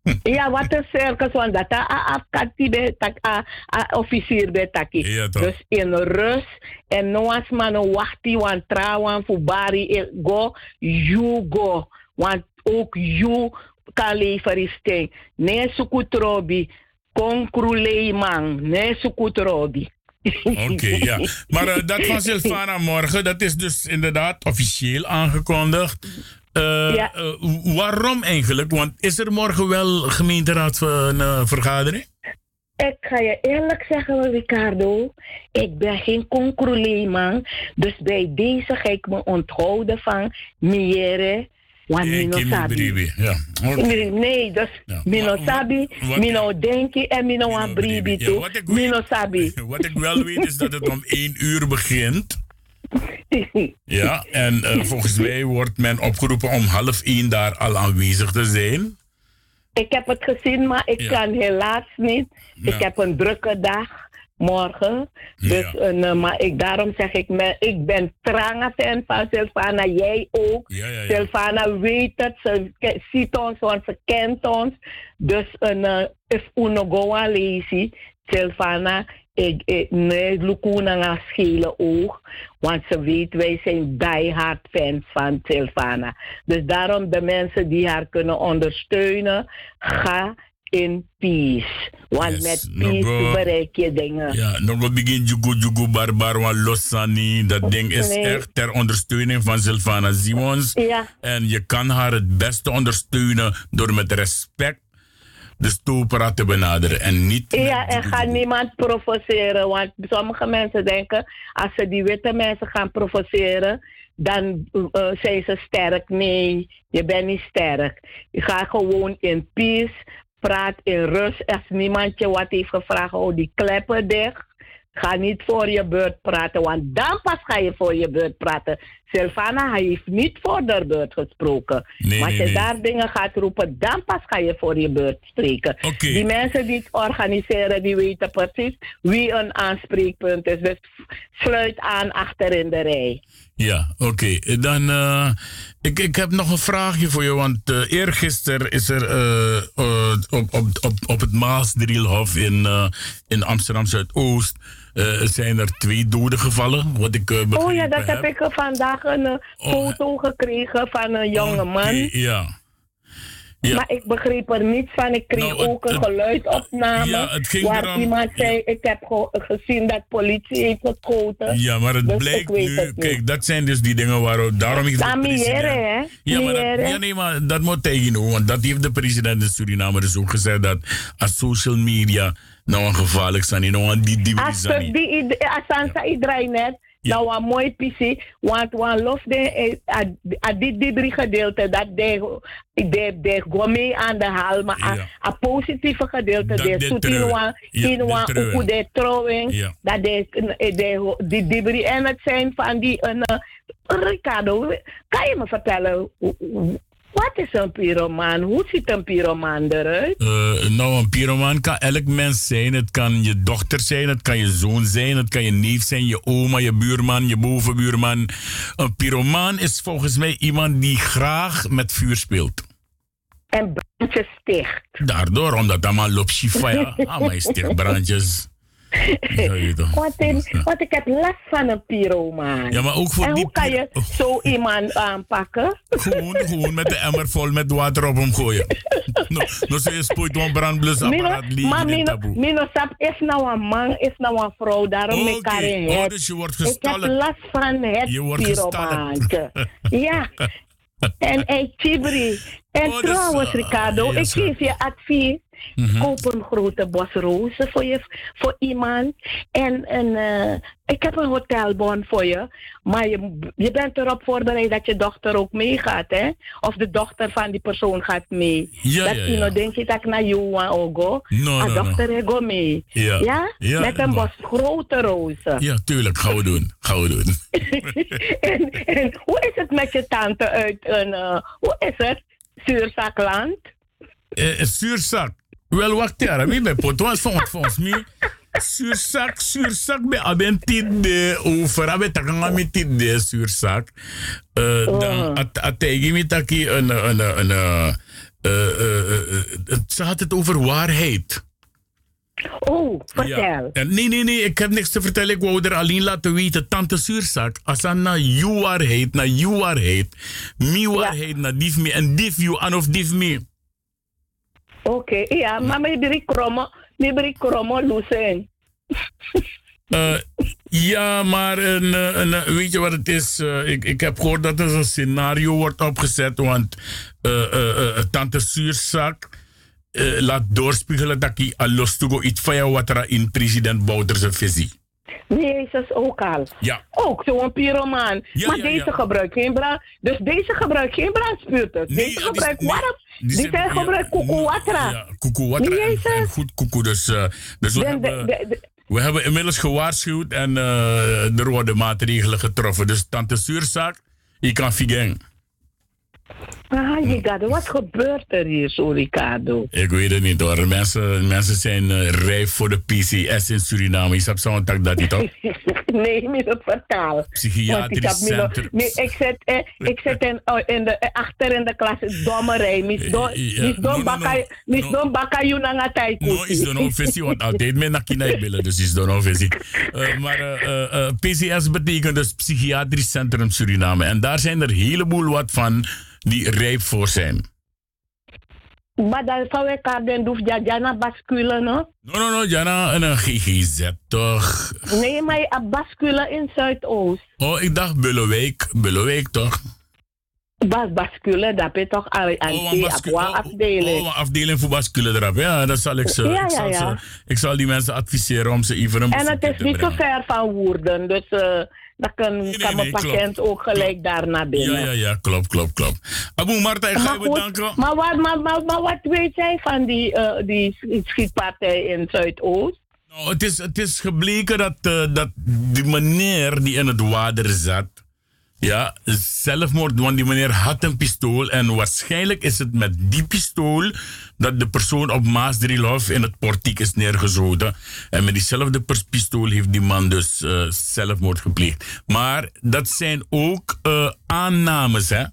Ja, wat een circus, want dat afkati bij tak, a, a officier bij taki. Dus in rust en no as man wachti want trouwen voor bari eh, go, you go. Want ook you steen. Nee, sukutrobi. Konkrulei. Nee, sukutrobi. Oké, ja. Maar eh, dat van Sylvana morgen, dat is dus inderdaad officieel aangekondigd. Eh, Ja. eh, waarom eigenlijk? Want is er morgen wel gemeenteraadsvergadering? Ik ga je eerlijk zeggen, Ricardo. Ik ben geen concruleeman. Dus bij deze ga ik me onthouden van miere. Want mino sabi. Ja. Nee, Nee, dus mino sabi, mino denki en mino wan bribi Ja, toe. Mino sabi. Wat ik wel weet is dat het om één uur begint. Ja, en eh, volgens mij wordt men opgeroepen om half één daar al aanwezig te zijn. Ik heb het gezien, maar ik Ja. kan helaas niet. Ja. Ik heb een drukke dag morgen. Dus, een, eh, maar ik, daarom zeg ik, me, ik ben trange fan van Sylvana. Jij ook. Ja, weet het. Ze ziet ons, want ze kent ons. Dus een uh, if uno go lazy, Sylvana, ik, ik nee, Lukuna gaan schelen oog. Want ze weet, wij zijn diehard fans van Sylvana. Dus daarom de mensen die haar kunnen ondersteunen, ga in peace. Want met peace bereik je dingen. Ja, nog wat begin Jugu Jugu Barbar wan Losani. Dat ding is Nee. echt ter ondersteuning van Sylvana Simons. Ja. En je kan haar het beste ondersteunen door met respect de stoopra te benaderen en niet... Ja, en ga niemand provoceren. Want sommige mensen denken, als ze die witte mensen gaan provoceren, dan eh, zijn ze sterk. Nee, je bent niet sterk. Je gaat gewoon in peace, praat in rust. Als niemand je wat heeft gevraagd, hou die kleppen dicht. Ga niet voor je beurt praten, want dan pas ga je voor je beurt praten. Sylvana hij heeft niet voor de beurt gesproken. Nee, maar als je nee. daar dingen gaat roepen, dan pas ga je voor je beurt spreken. Die mensen die het organiseren, die weten precies wie een aanspreekpunt is. Dus sluit aan achter in de rij. Ja, oké. Dan, eh, ik, ik heb nog een vraagje voor je, want uh, eergisteren is er eh, op, op, op, op het Maasdrielhof in, in Amsterdam Zuidoost zijn er twee doden gevallen. Wat ik eh, Oh ja, dat heb ik er vandaag een eh, foto gekregen van een jonge man. Ja. Ja. Maar ik begreep er niets van. Ik kreeg Nou, het- ook een geluidopname. Ja, het ging waar erom- iemand zei: Ik heb ge- gezien dat politie heeft geschoten. Ja, maar het Dus blijkt nu. het. Kijk, dat zijn dus die dingen waarom. Daarom ik miëren, hè? Ja, maar dat, ja, nee, maar dat moet tegen want dat heeft de president in Suriname dus ook gezegd dat als social media nou een gevaarlijk zijn, nou aan die die Als ze die id- als Sansa iedereen net, nou een mooi PC, want wan lof de eh, a- a dit drie gedeelte dat de de de go mee aan de haal, maar a- a positieve gedeelte de de zoet in Ja, in de ook de trouwing, dat de de die drie en het zijn van die een eh, Ricardo, kan je me vertellen wat is een pyromaan? Hoe ziet een pyromaan eruit? Eh, nou, een pyromaan kan elk mens zijn. Het kan je dochter zijn, het kan je zoon zijn, het kan je neef zijn, je oma, je buurman, je bovenbuurman. Een pyromaan is volgens mij iemand die graag met vuur speelt. En brandjes sticht. Daardoor, omdat allemaal loopt ah, maar je sticht brandjes. Ja, je weet toch. Want, in, want ik heb last van een pyromaan. Ja, maar ook voor en die hoe kan je zo iemand aanpakken? Gewoon, gewoon met de emmer vol met water op hem gooien. Nou, nou zeg je spoeit een brandblusapparaat Mino, liggen maar sap is nou een man, is nou een vrouw, daarom Oké, ik kan in oh, dus je wordt Ik heb last van het Je wordt pyromaantje. ja. En hey, Chibri. En Oh, dus, trouwens, Ricardo, ja, ik sorry. geef je advies. Mhm. Koop een grote bos rozen voor, je, voor iemand. En, en eh, ik heb een hotelbon voor je. Maar je, je bent erop voorbereid dat je dochter ook meegaat, hè? Of de dochter van die persoon gaat mee. Ja, dat ja, nou denk je dat ik naar jou ogo. No, A no, no. dochter go mee. Ja. Ja? Ja, Met een bos grote rozen. Ja, tuurlijk, gaan we doen. Gaan we doen. en, en hoe is het met je tante uit een... eh, hoe is het? Zuurzakland? Eh, eh, zuurzak. Wel, wacht daar. Wie bij Potwa soms volgens mij. Zuurzak, zuurzak. Bij aben dit de over. Aben takanga met dit de zuurzak. Eh, Dan at- me taki een... een, een, een Ze had het over waarheid. Oh, vertel. Ja. Nee, nee, nee, ik heb niks te vertellen. Ik wou er alleen laten weten. Tante Zuurzak, als dat naar jouw waarheid, naar jouw waarheid, mijn waarheid, naar dief me en dief you aan of dief me. Oké, ja, maar mijn drie kromme, mijn drie kromme. Eh, ja, maar eh, eh, weet je wat het is? Ik, ik heb gehoord dat er een scenario wordt opgezet, want eh, Tante Zuurzak laat doorspiegelen dat hij al los iets van jou wat in president Bouter's visie. Nee, is ook al. Ja. Ook zo'n pyromaan. Ja, maar ja, deze gebruikt geen brand. Dus deze gebruikt geen brandspuiters. deze gebruikt warm. Die, zijn- zijn gebruikt koekoewatra. Ja, en, Jezus. en goed koekoe. Dus, eh, dus we, De- hebben, de- de- we hebben inmiddels gewaarschuwd en eh, er worden maatregelen getroffen. Dus tante Zuurzaak, je kan figen. Ah, Ricardo, wat gebeurt er hier zo, Ricardo? Ik weet het niet hoor. Mensen, mensen zijn eh, rijp voor de PCS in Suriname. Je hebt zo'n tak dat niet op. nee, niet het vertaal. Psychiatrisch centrum. nee, ik zit, eh, ik zit in, oh, in de, eh, achter in de klas. Mis don, ja, mis no, don no, bakka, mis don bakka you na nga tai No, is dan ook visie, want altijd met nakina billen, dus is dan ook visie. Eh, maar eh, eh, eh, PCS betekent dus Psychiatrisch Centrum Suriname. En daar zijn er een heleboel wat van die rijp voor zijn. Maar dan zou ik haar den doef jajana bascule, no? No, no, no, Jana, en een GGZ toch? Nee, maar a bascule in Zuidoost. Oh, ik dacht Bullewijk, Bullewijk toch? Bas bascule, dat je toch aan die afdeling. Oh, een afdeling voor bascule erop. Ja, dat zal ik ze. Ja, ik, zal ja, ja. Ze, ik zal die mensen adviseren om ze even een En het is niet zo ver van Woerden, dus eh dan kan, kan mijn nee, patiënt ook gelijk daar naar binnen. Ja, ja, ja, klopt, klopt, klopt. Abu Marta, ik ga je bedanken. Maar wat, maar, maar, maar wat weet jij van die, eh, die schietpartij in Zuidoost? Nou, het, is, het is gebleken dat, eh, dat die meneer die in het water zat, ja, zelfmoord, want die meneer had een pistool en waarschijnlijk is het met die pistool dat de persoon op Maasdrielhof in het portiek is neergeschoten. En met diezelfde pistool heeft die man dus eh, zelfmoord gepleegd. Maar dat zijn ook eh, aannames, hè?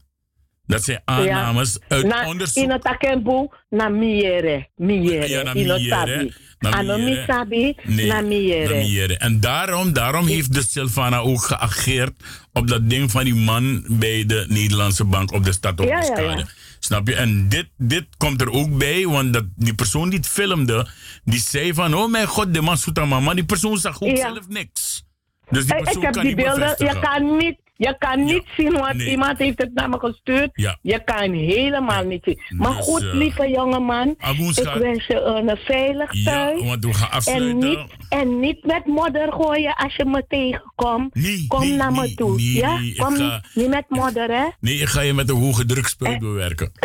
Dat zijn aannames uit na, onderzoek. In het akembu, na miere. Miere. Ja, na miere, sabi. na Ano mi miere. sabi, Nee, na miere. na miere. En daarom, daarom heeft de Silvana ook geageerd op dat ding van die man bij de Nederlandse bank op de stad op de ja, Skade. ja. Snap je? En dit, dit komt er ook bij, want dat, die persoon die het filmde, die zei van, oh mijn god, de man zoet aan maar die persoon zag ook zelf niks. Dus die Ik- persoon ik heb kan die beelden, je kan niet, je kan niet zien, want nee. iemand heeft het naar me gestuurd. Ja. Je kan helemaal niet zien. Maar Dus, goed, eh, lieve jongeman, ik wens je een veilig Ja, thuis. want we gaan En niet, en niet met modder gooien als je me tegenkomt. Kom nee, naar me toe. ja? Kom ga- niet met modder, hè? Nee, ik ga je met een hoge drukspul bewerken.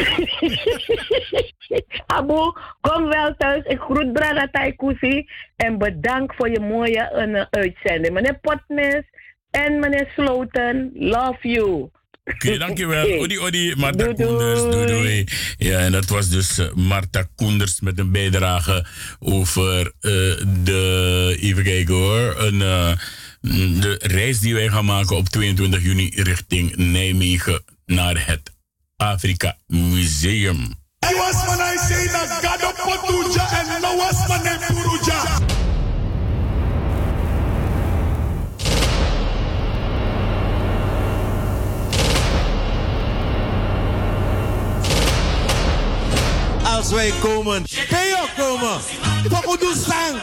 Abu, kom wel thuis. Ik groet Brada Taikusi. En bedankt voor je mooie eh, uitzending. Meneer Potmes en meneer Sloten, love you. Oké, dankjewel. Odi, odi, Marta Koenders. Doei, doei. Ja, en dat was dus eh, Marta Koenders met een bijdrage over eh, de, even kijken hoor, een, eh, mm, de reis die wij gaan maken op 22 juni richting Nijmegen naar het Afrika Museum. I was when I say that God of Potuja and no was my name Puruja. Als wij komen, kan je komen. Papa doe sang.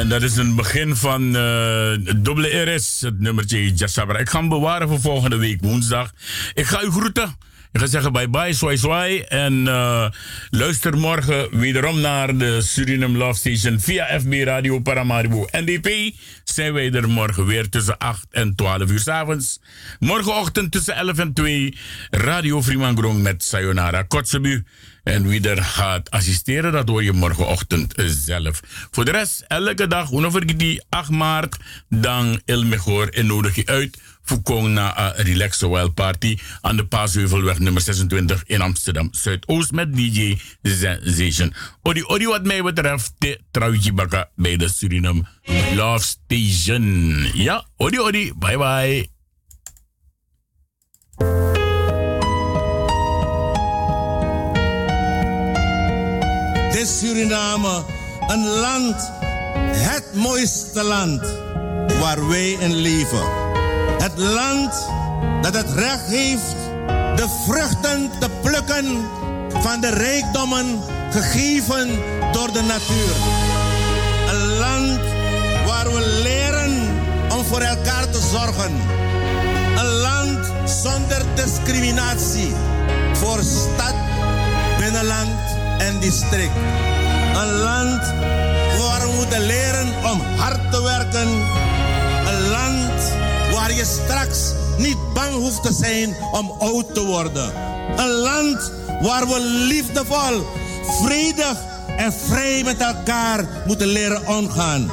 En dat is een begin van het dubbele RS, het nummertje Jassabra. Ik ga hem bewaren voor volgende week woensdag. Ik ga u groeten. Ik ga zeggen bye bye, swai swai. En eh, luister morgen wederom naar de Suriname Love Station via FB Radio Paramaribo NDP. Zijn wij er morgen weer tussen 8 en 12 uur s avonds. Morgenochtend tussen 11 en 2 Radio Fremangrom met Sayonara Kotzebu. En wie er gaat assisteren, dat hoor je morgenochtend zelf. Voor de rest, elke dag, ongeveer die 8 maart, dan El Mejor en nodig je uit voor Kong na een Relax Wild Party aan de Paasheuvelweg nummer 26 in Amsterdam Zuidoost met DJ Sensation. Odi, odi wat mij betreft, de trouwtje bakken bij de Suriname Love Station. Ja, odi, odi, bye bye. Suriname, een land, het mooiste land waar wij in leven. Het land dat het recht heeft de vruchten te plukken van de rijkdommen gegeven door de natuur. Een land waar we leren om voor elkaar te zorgen. Een land zonder discriminatie voor stad, binnenland en district. Een land waar we moeten leren om hard te werken. Een land waar je straks niet bang hoeft te zijn om oud te worden. Een land waar we liefdevol, vredig en vrij met elkaar moeten leren omgaan.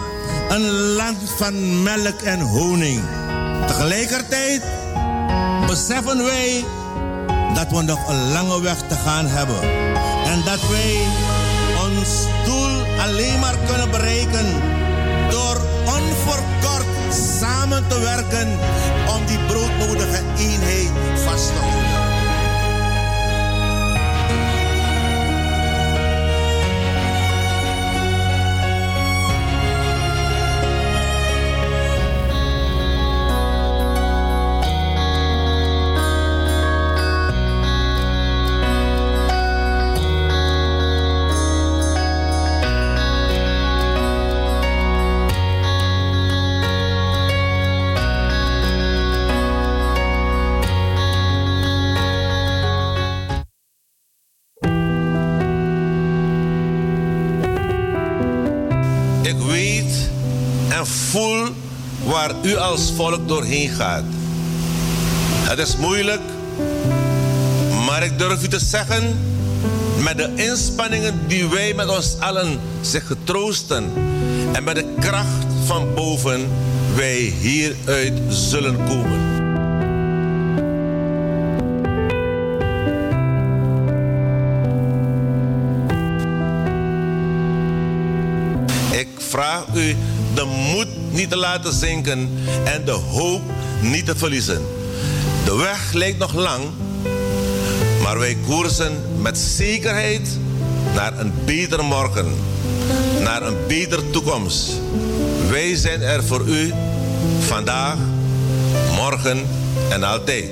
Een land van melk en honing. Tegelijkertijd beseffen wij dat we nog een lange weg te gaan hebben. En dat wij ons doel alleen maar kunnen bereiken door onverkort samen te werken om die broodnodige eenheid vast te houden. U als volk doorheen gaat. Het is moeilijk, maar ik durf u te zeggen, met de inspanningen die wij met ons allen zich getroosten en met de kracht van boven wij hieruit zullen komen. Ik vraag u de moed niet te laten zinken en de hoop niet te verliezen. De weg lijkt nog lang, maar wij koersen met zekerheid naar een beter morgen, naar een betere toekomst. Wij zijn er voor u vandaag, morgen en altijd.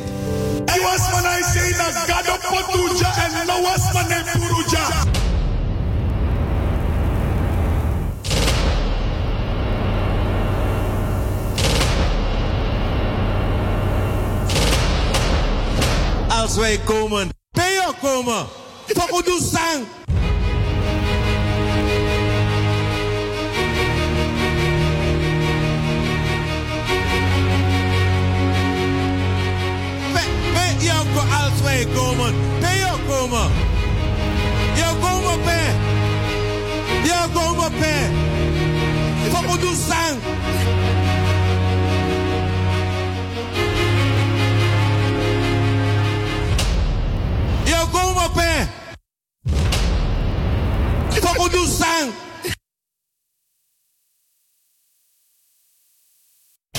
Als wij komen, Peo komen, Pokudu sang. Pe, jou ko- als wij komen, Peo komen. Jou komen, Pe. Jou komen, Pe. Pokudu sang. pé. Fogo do sangue.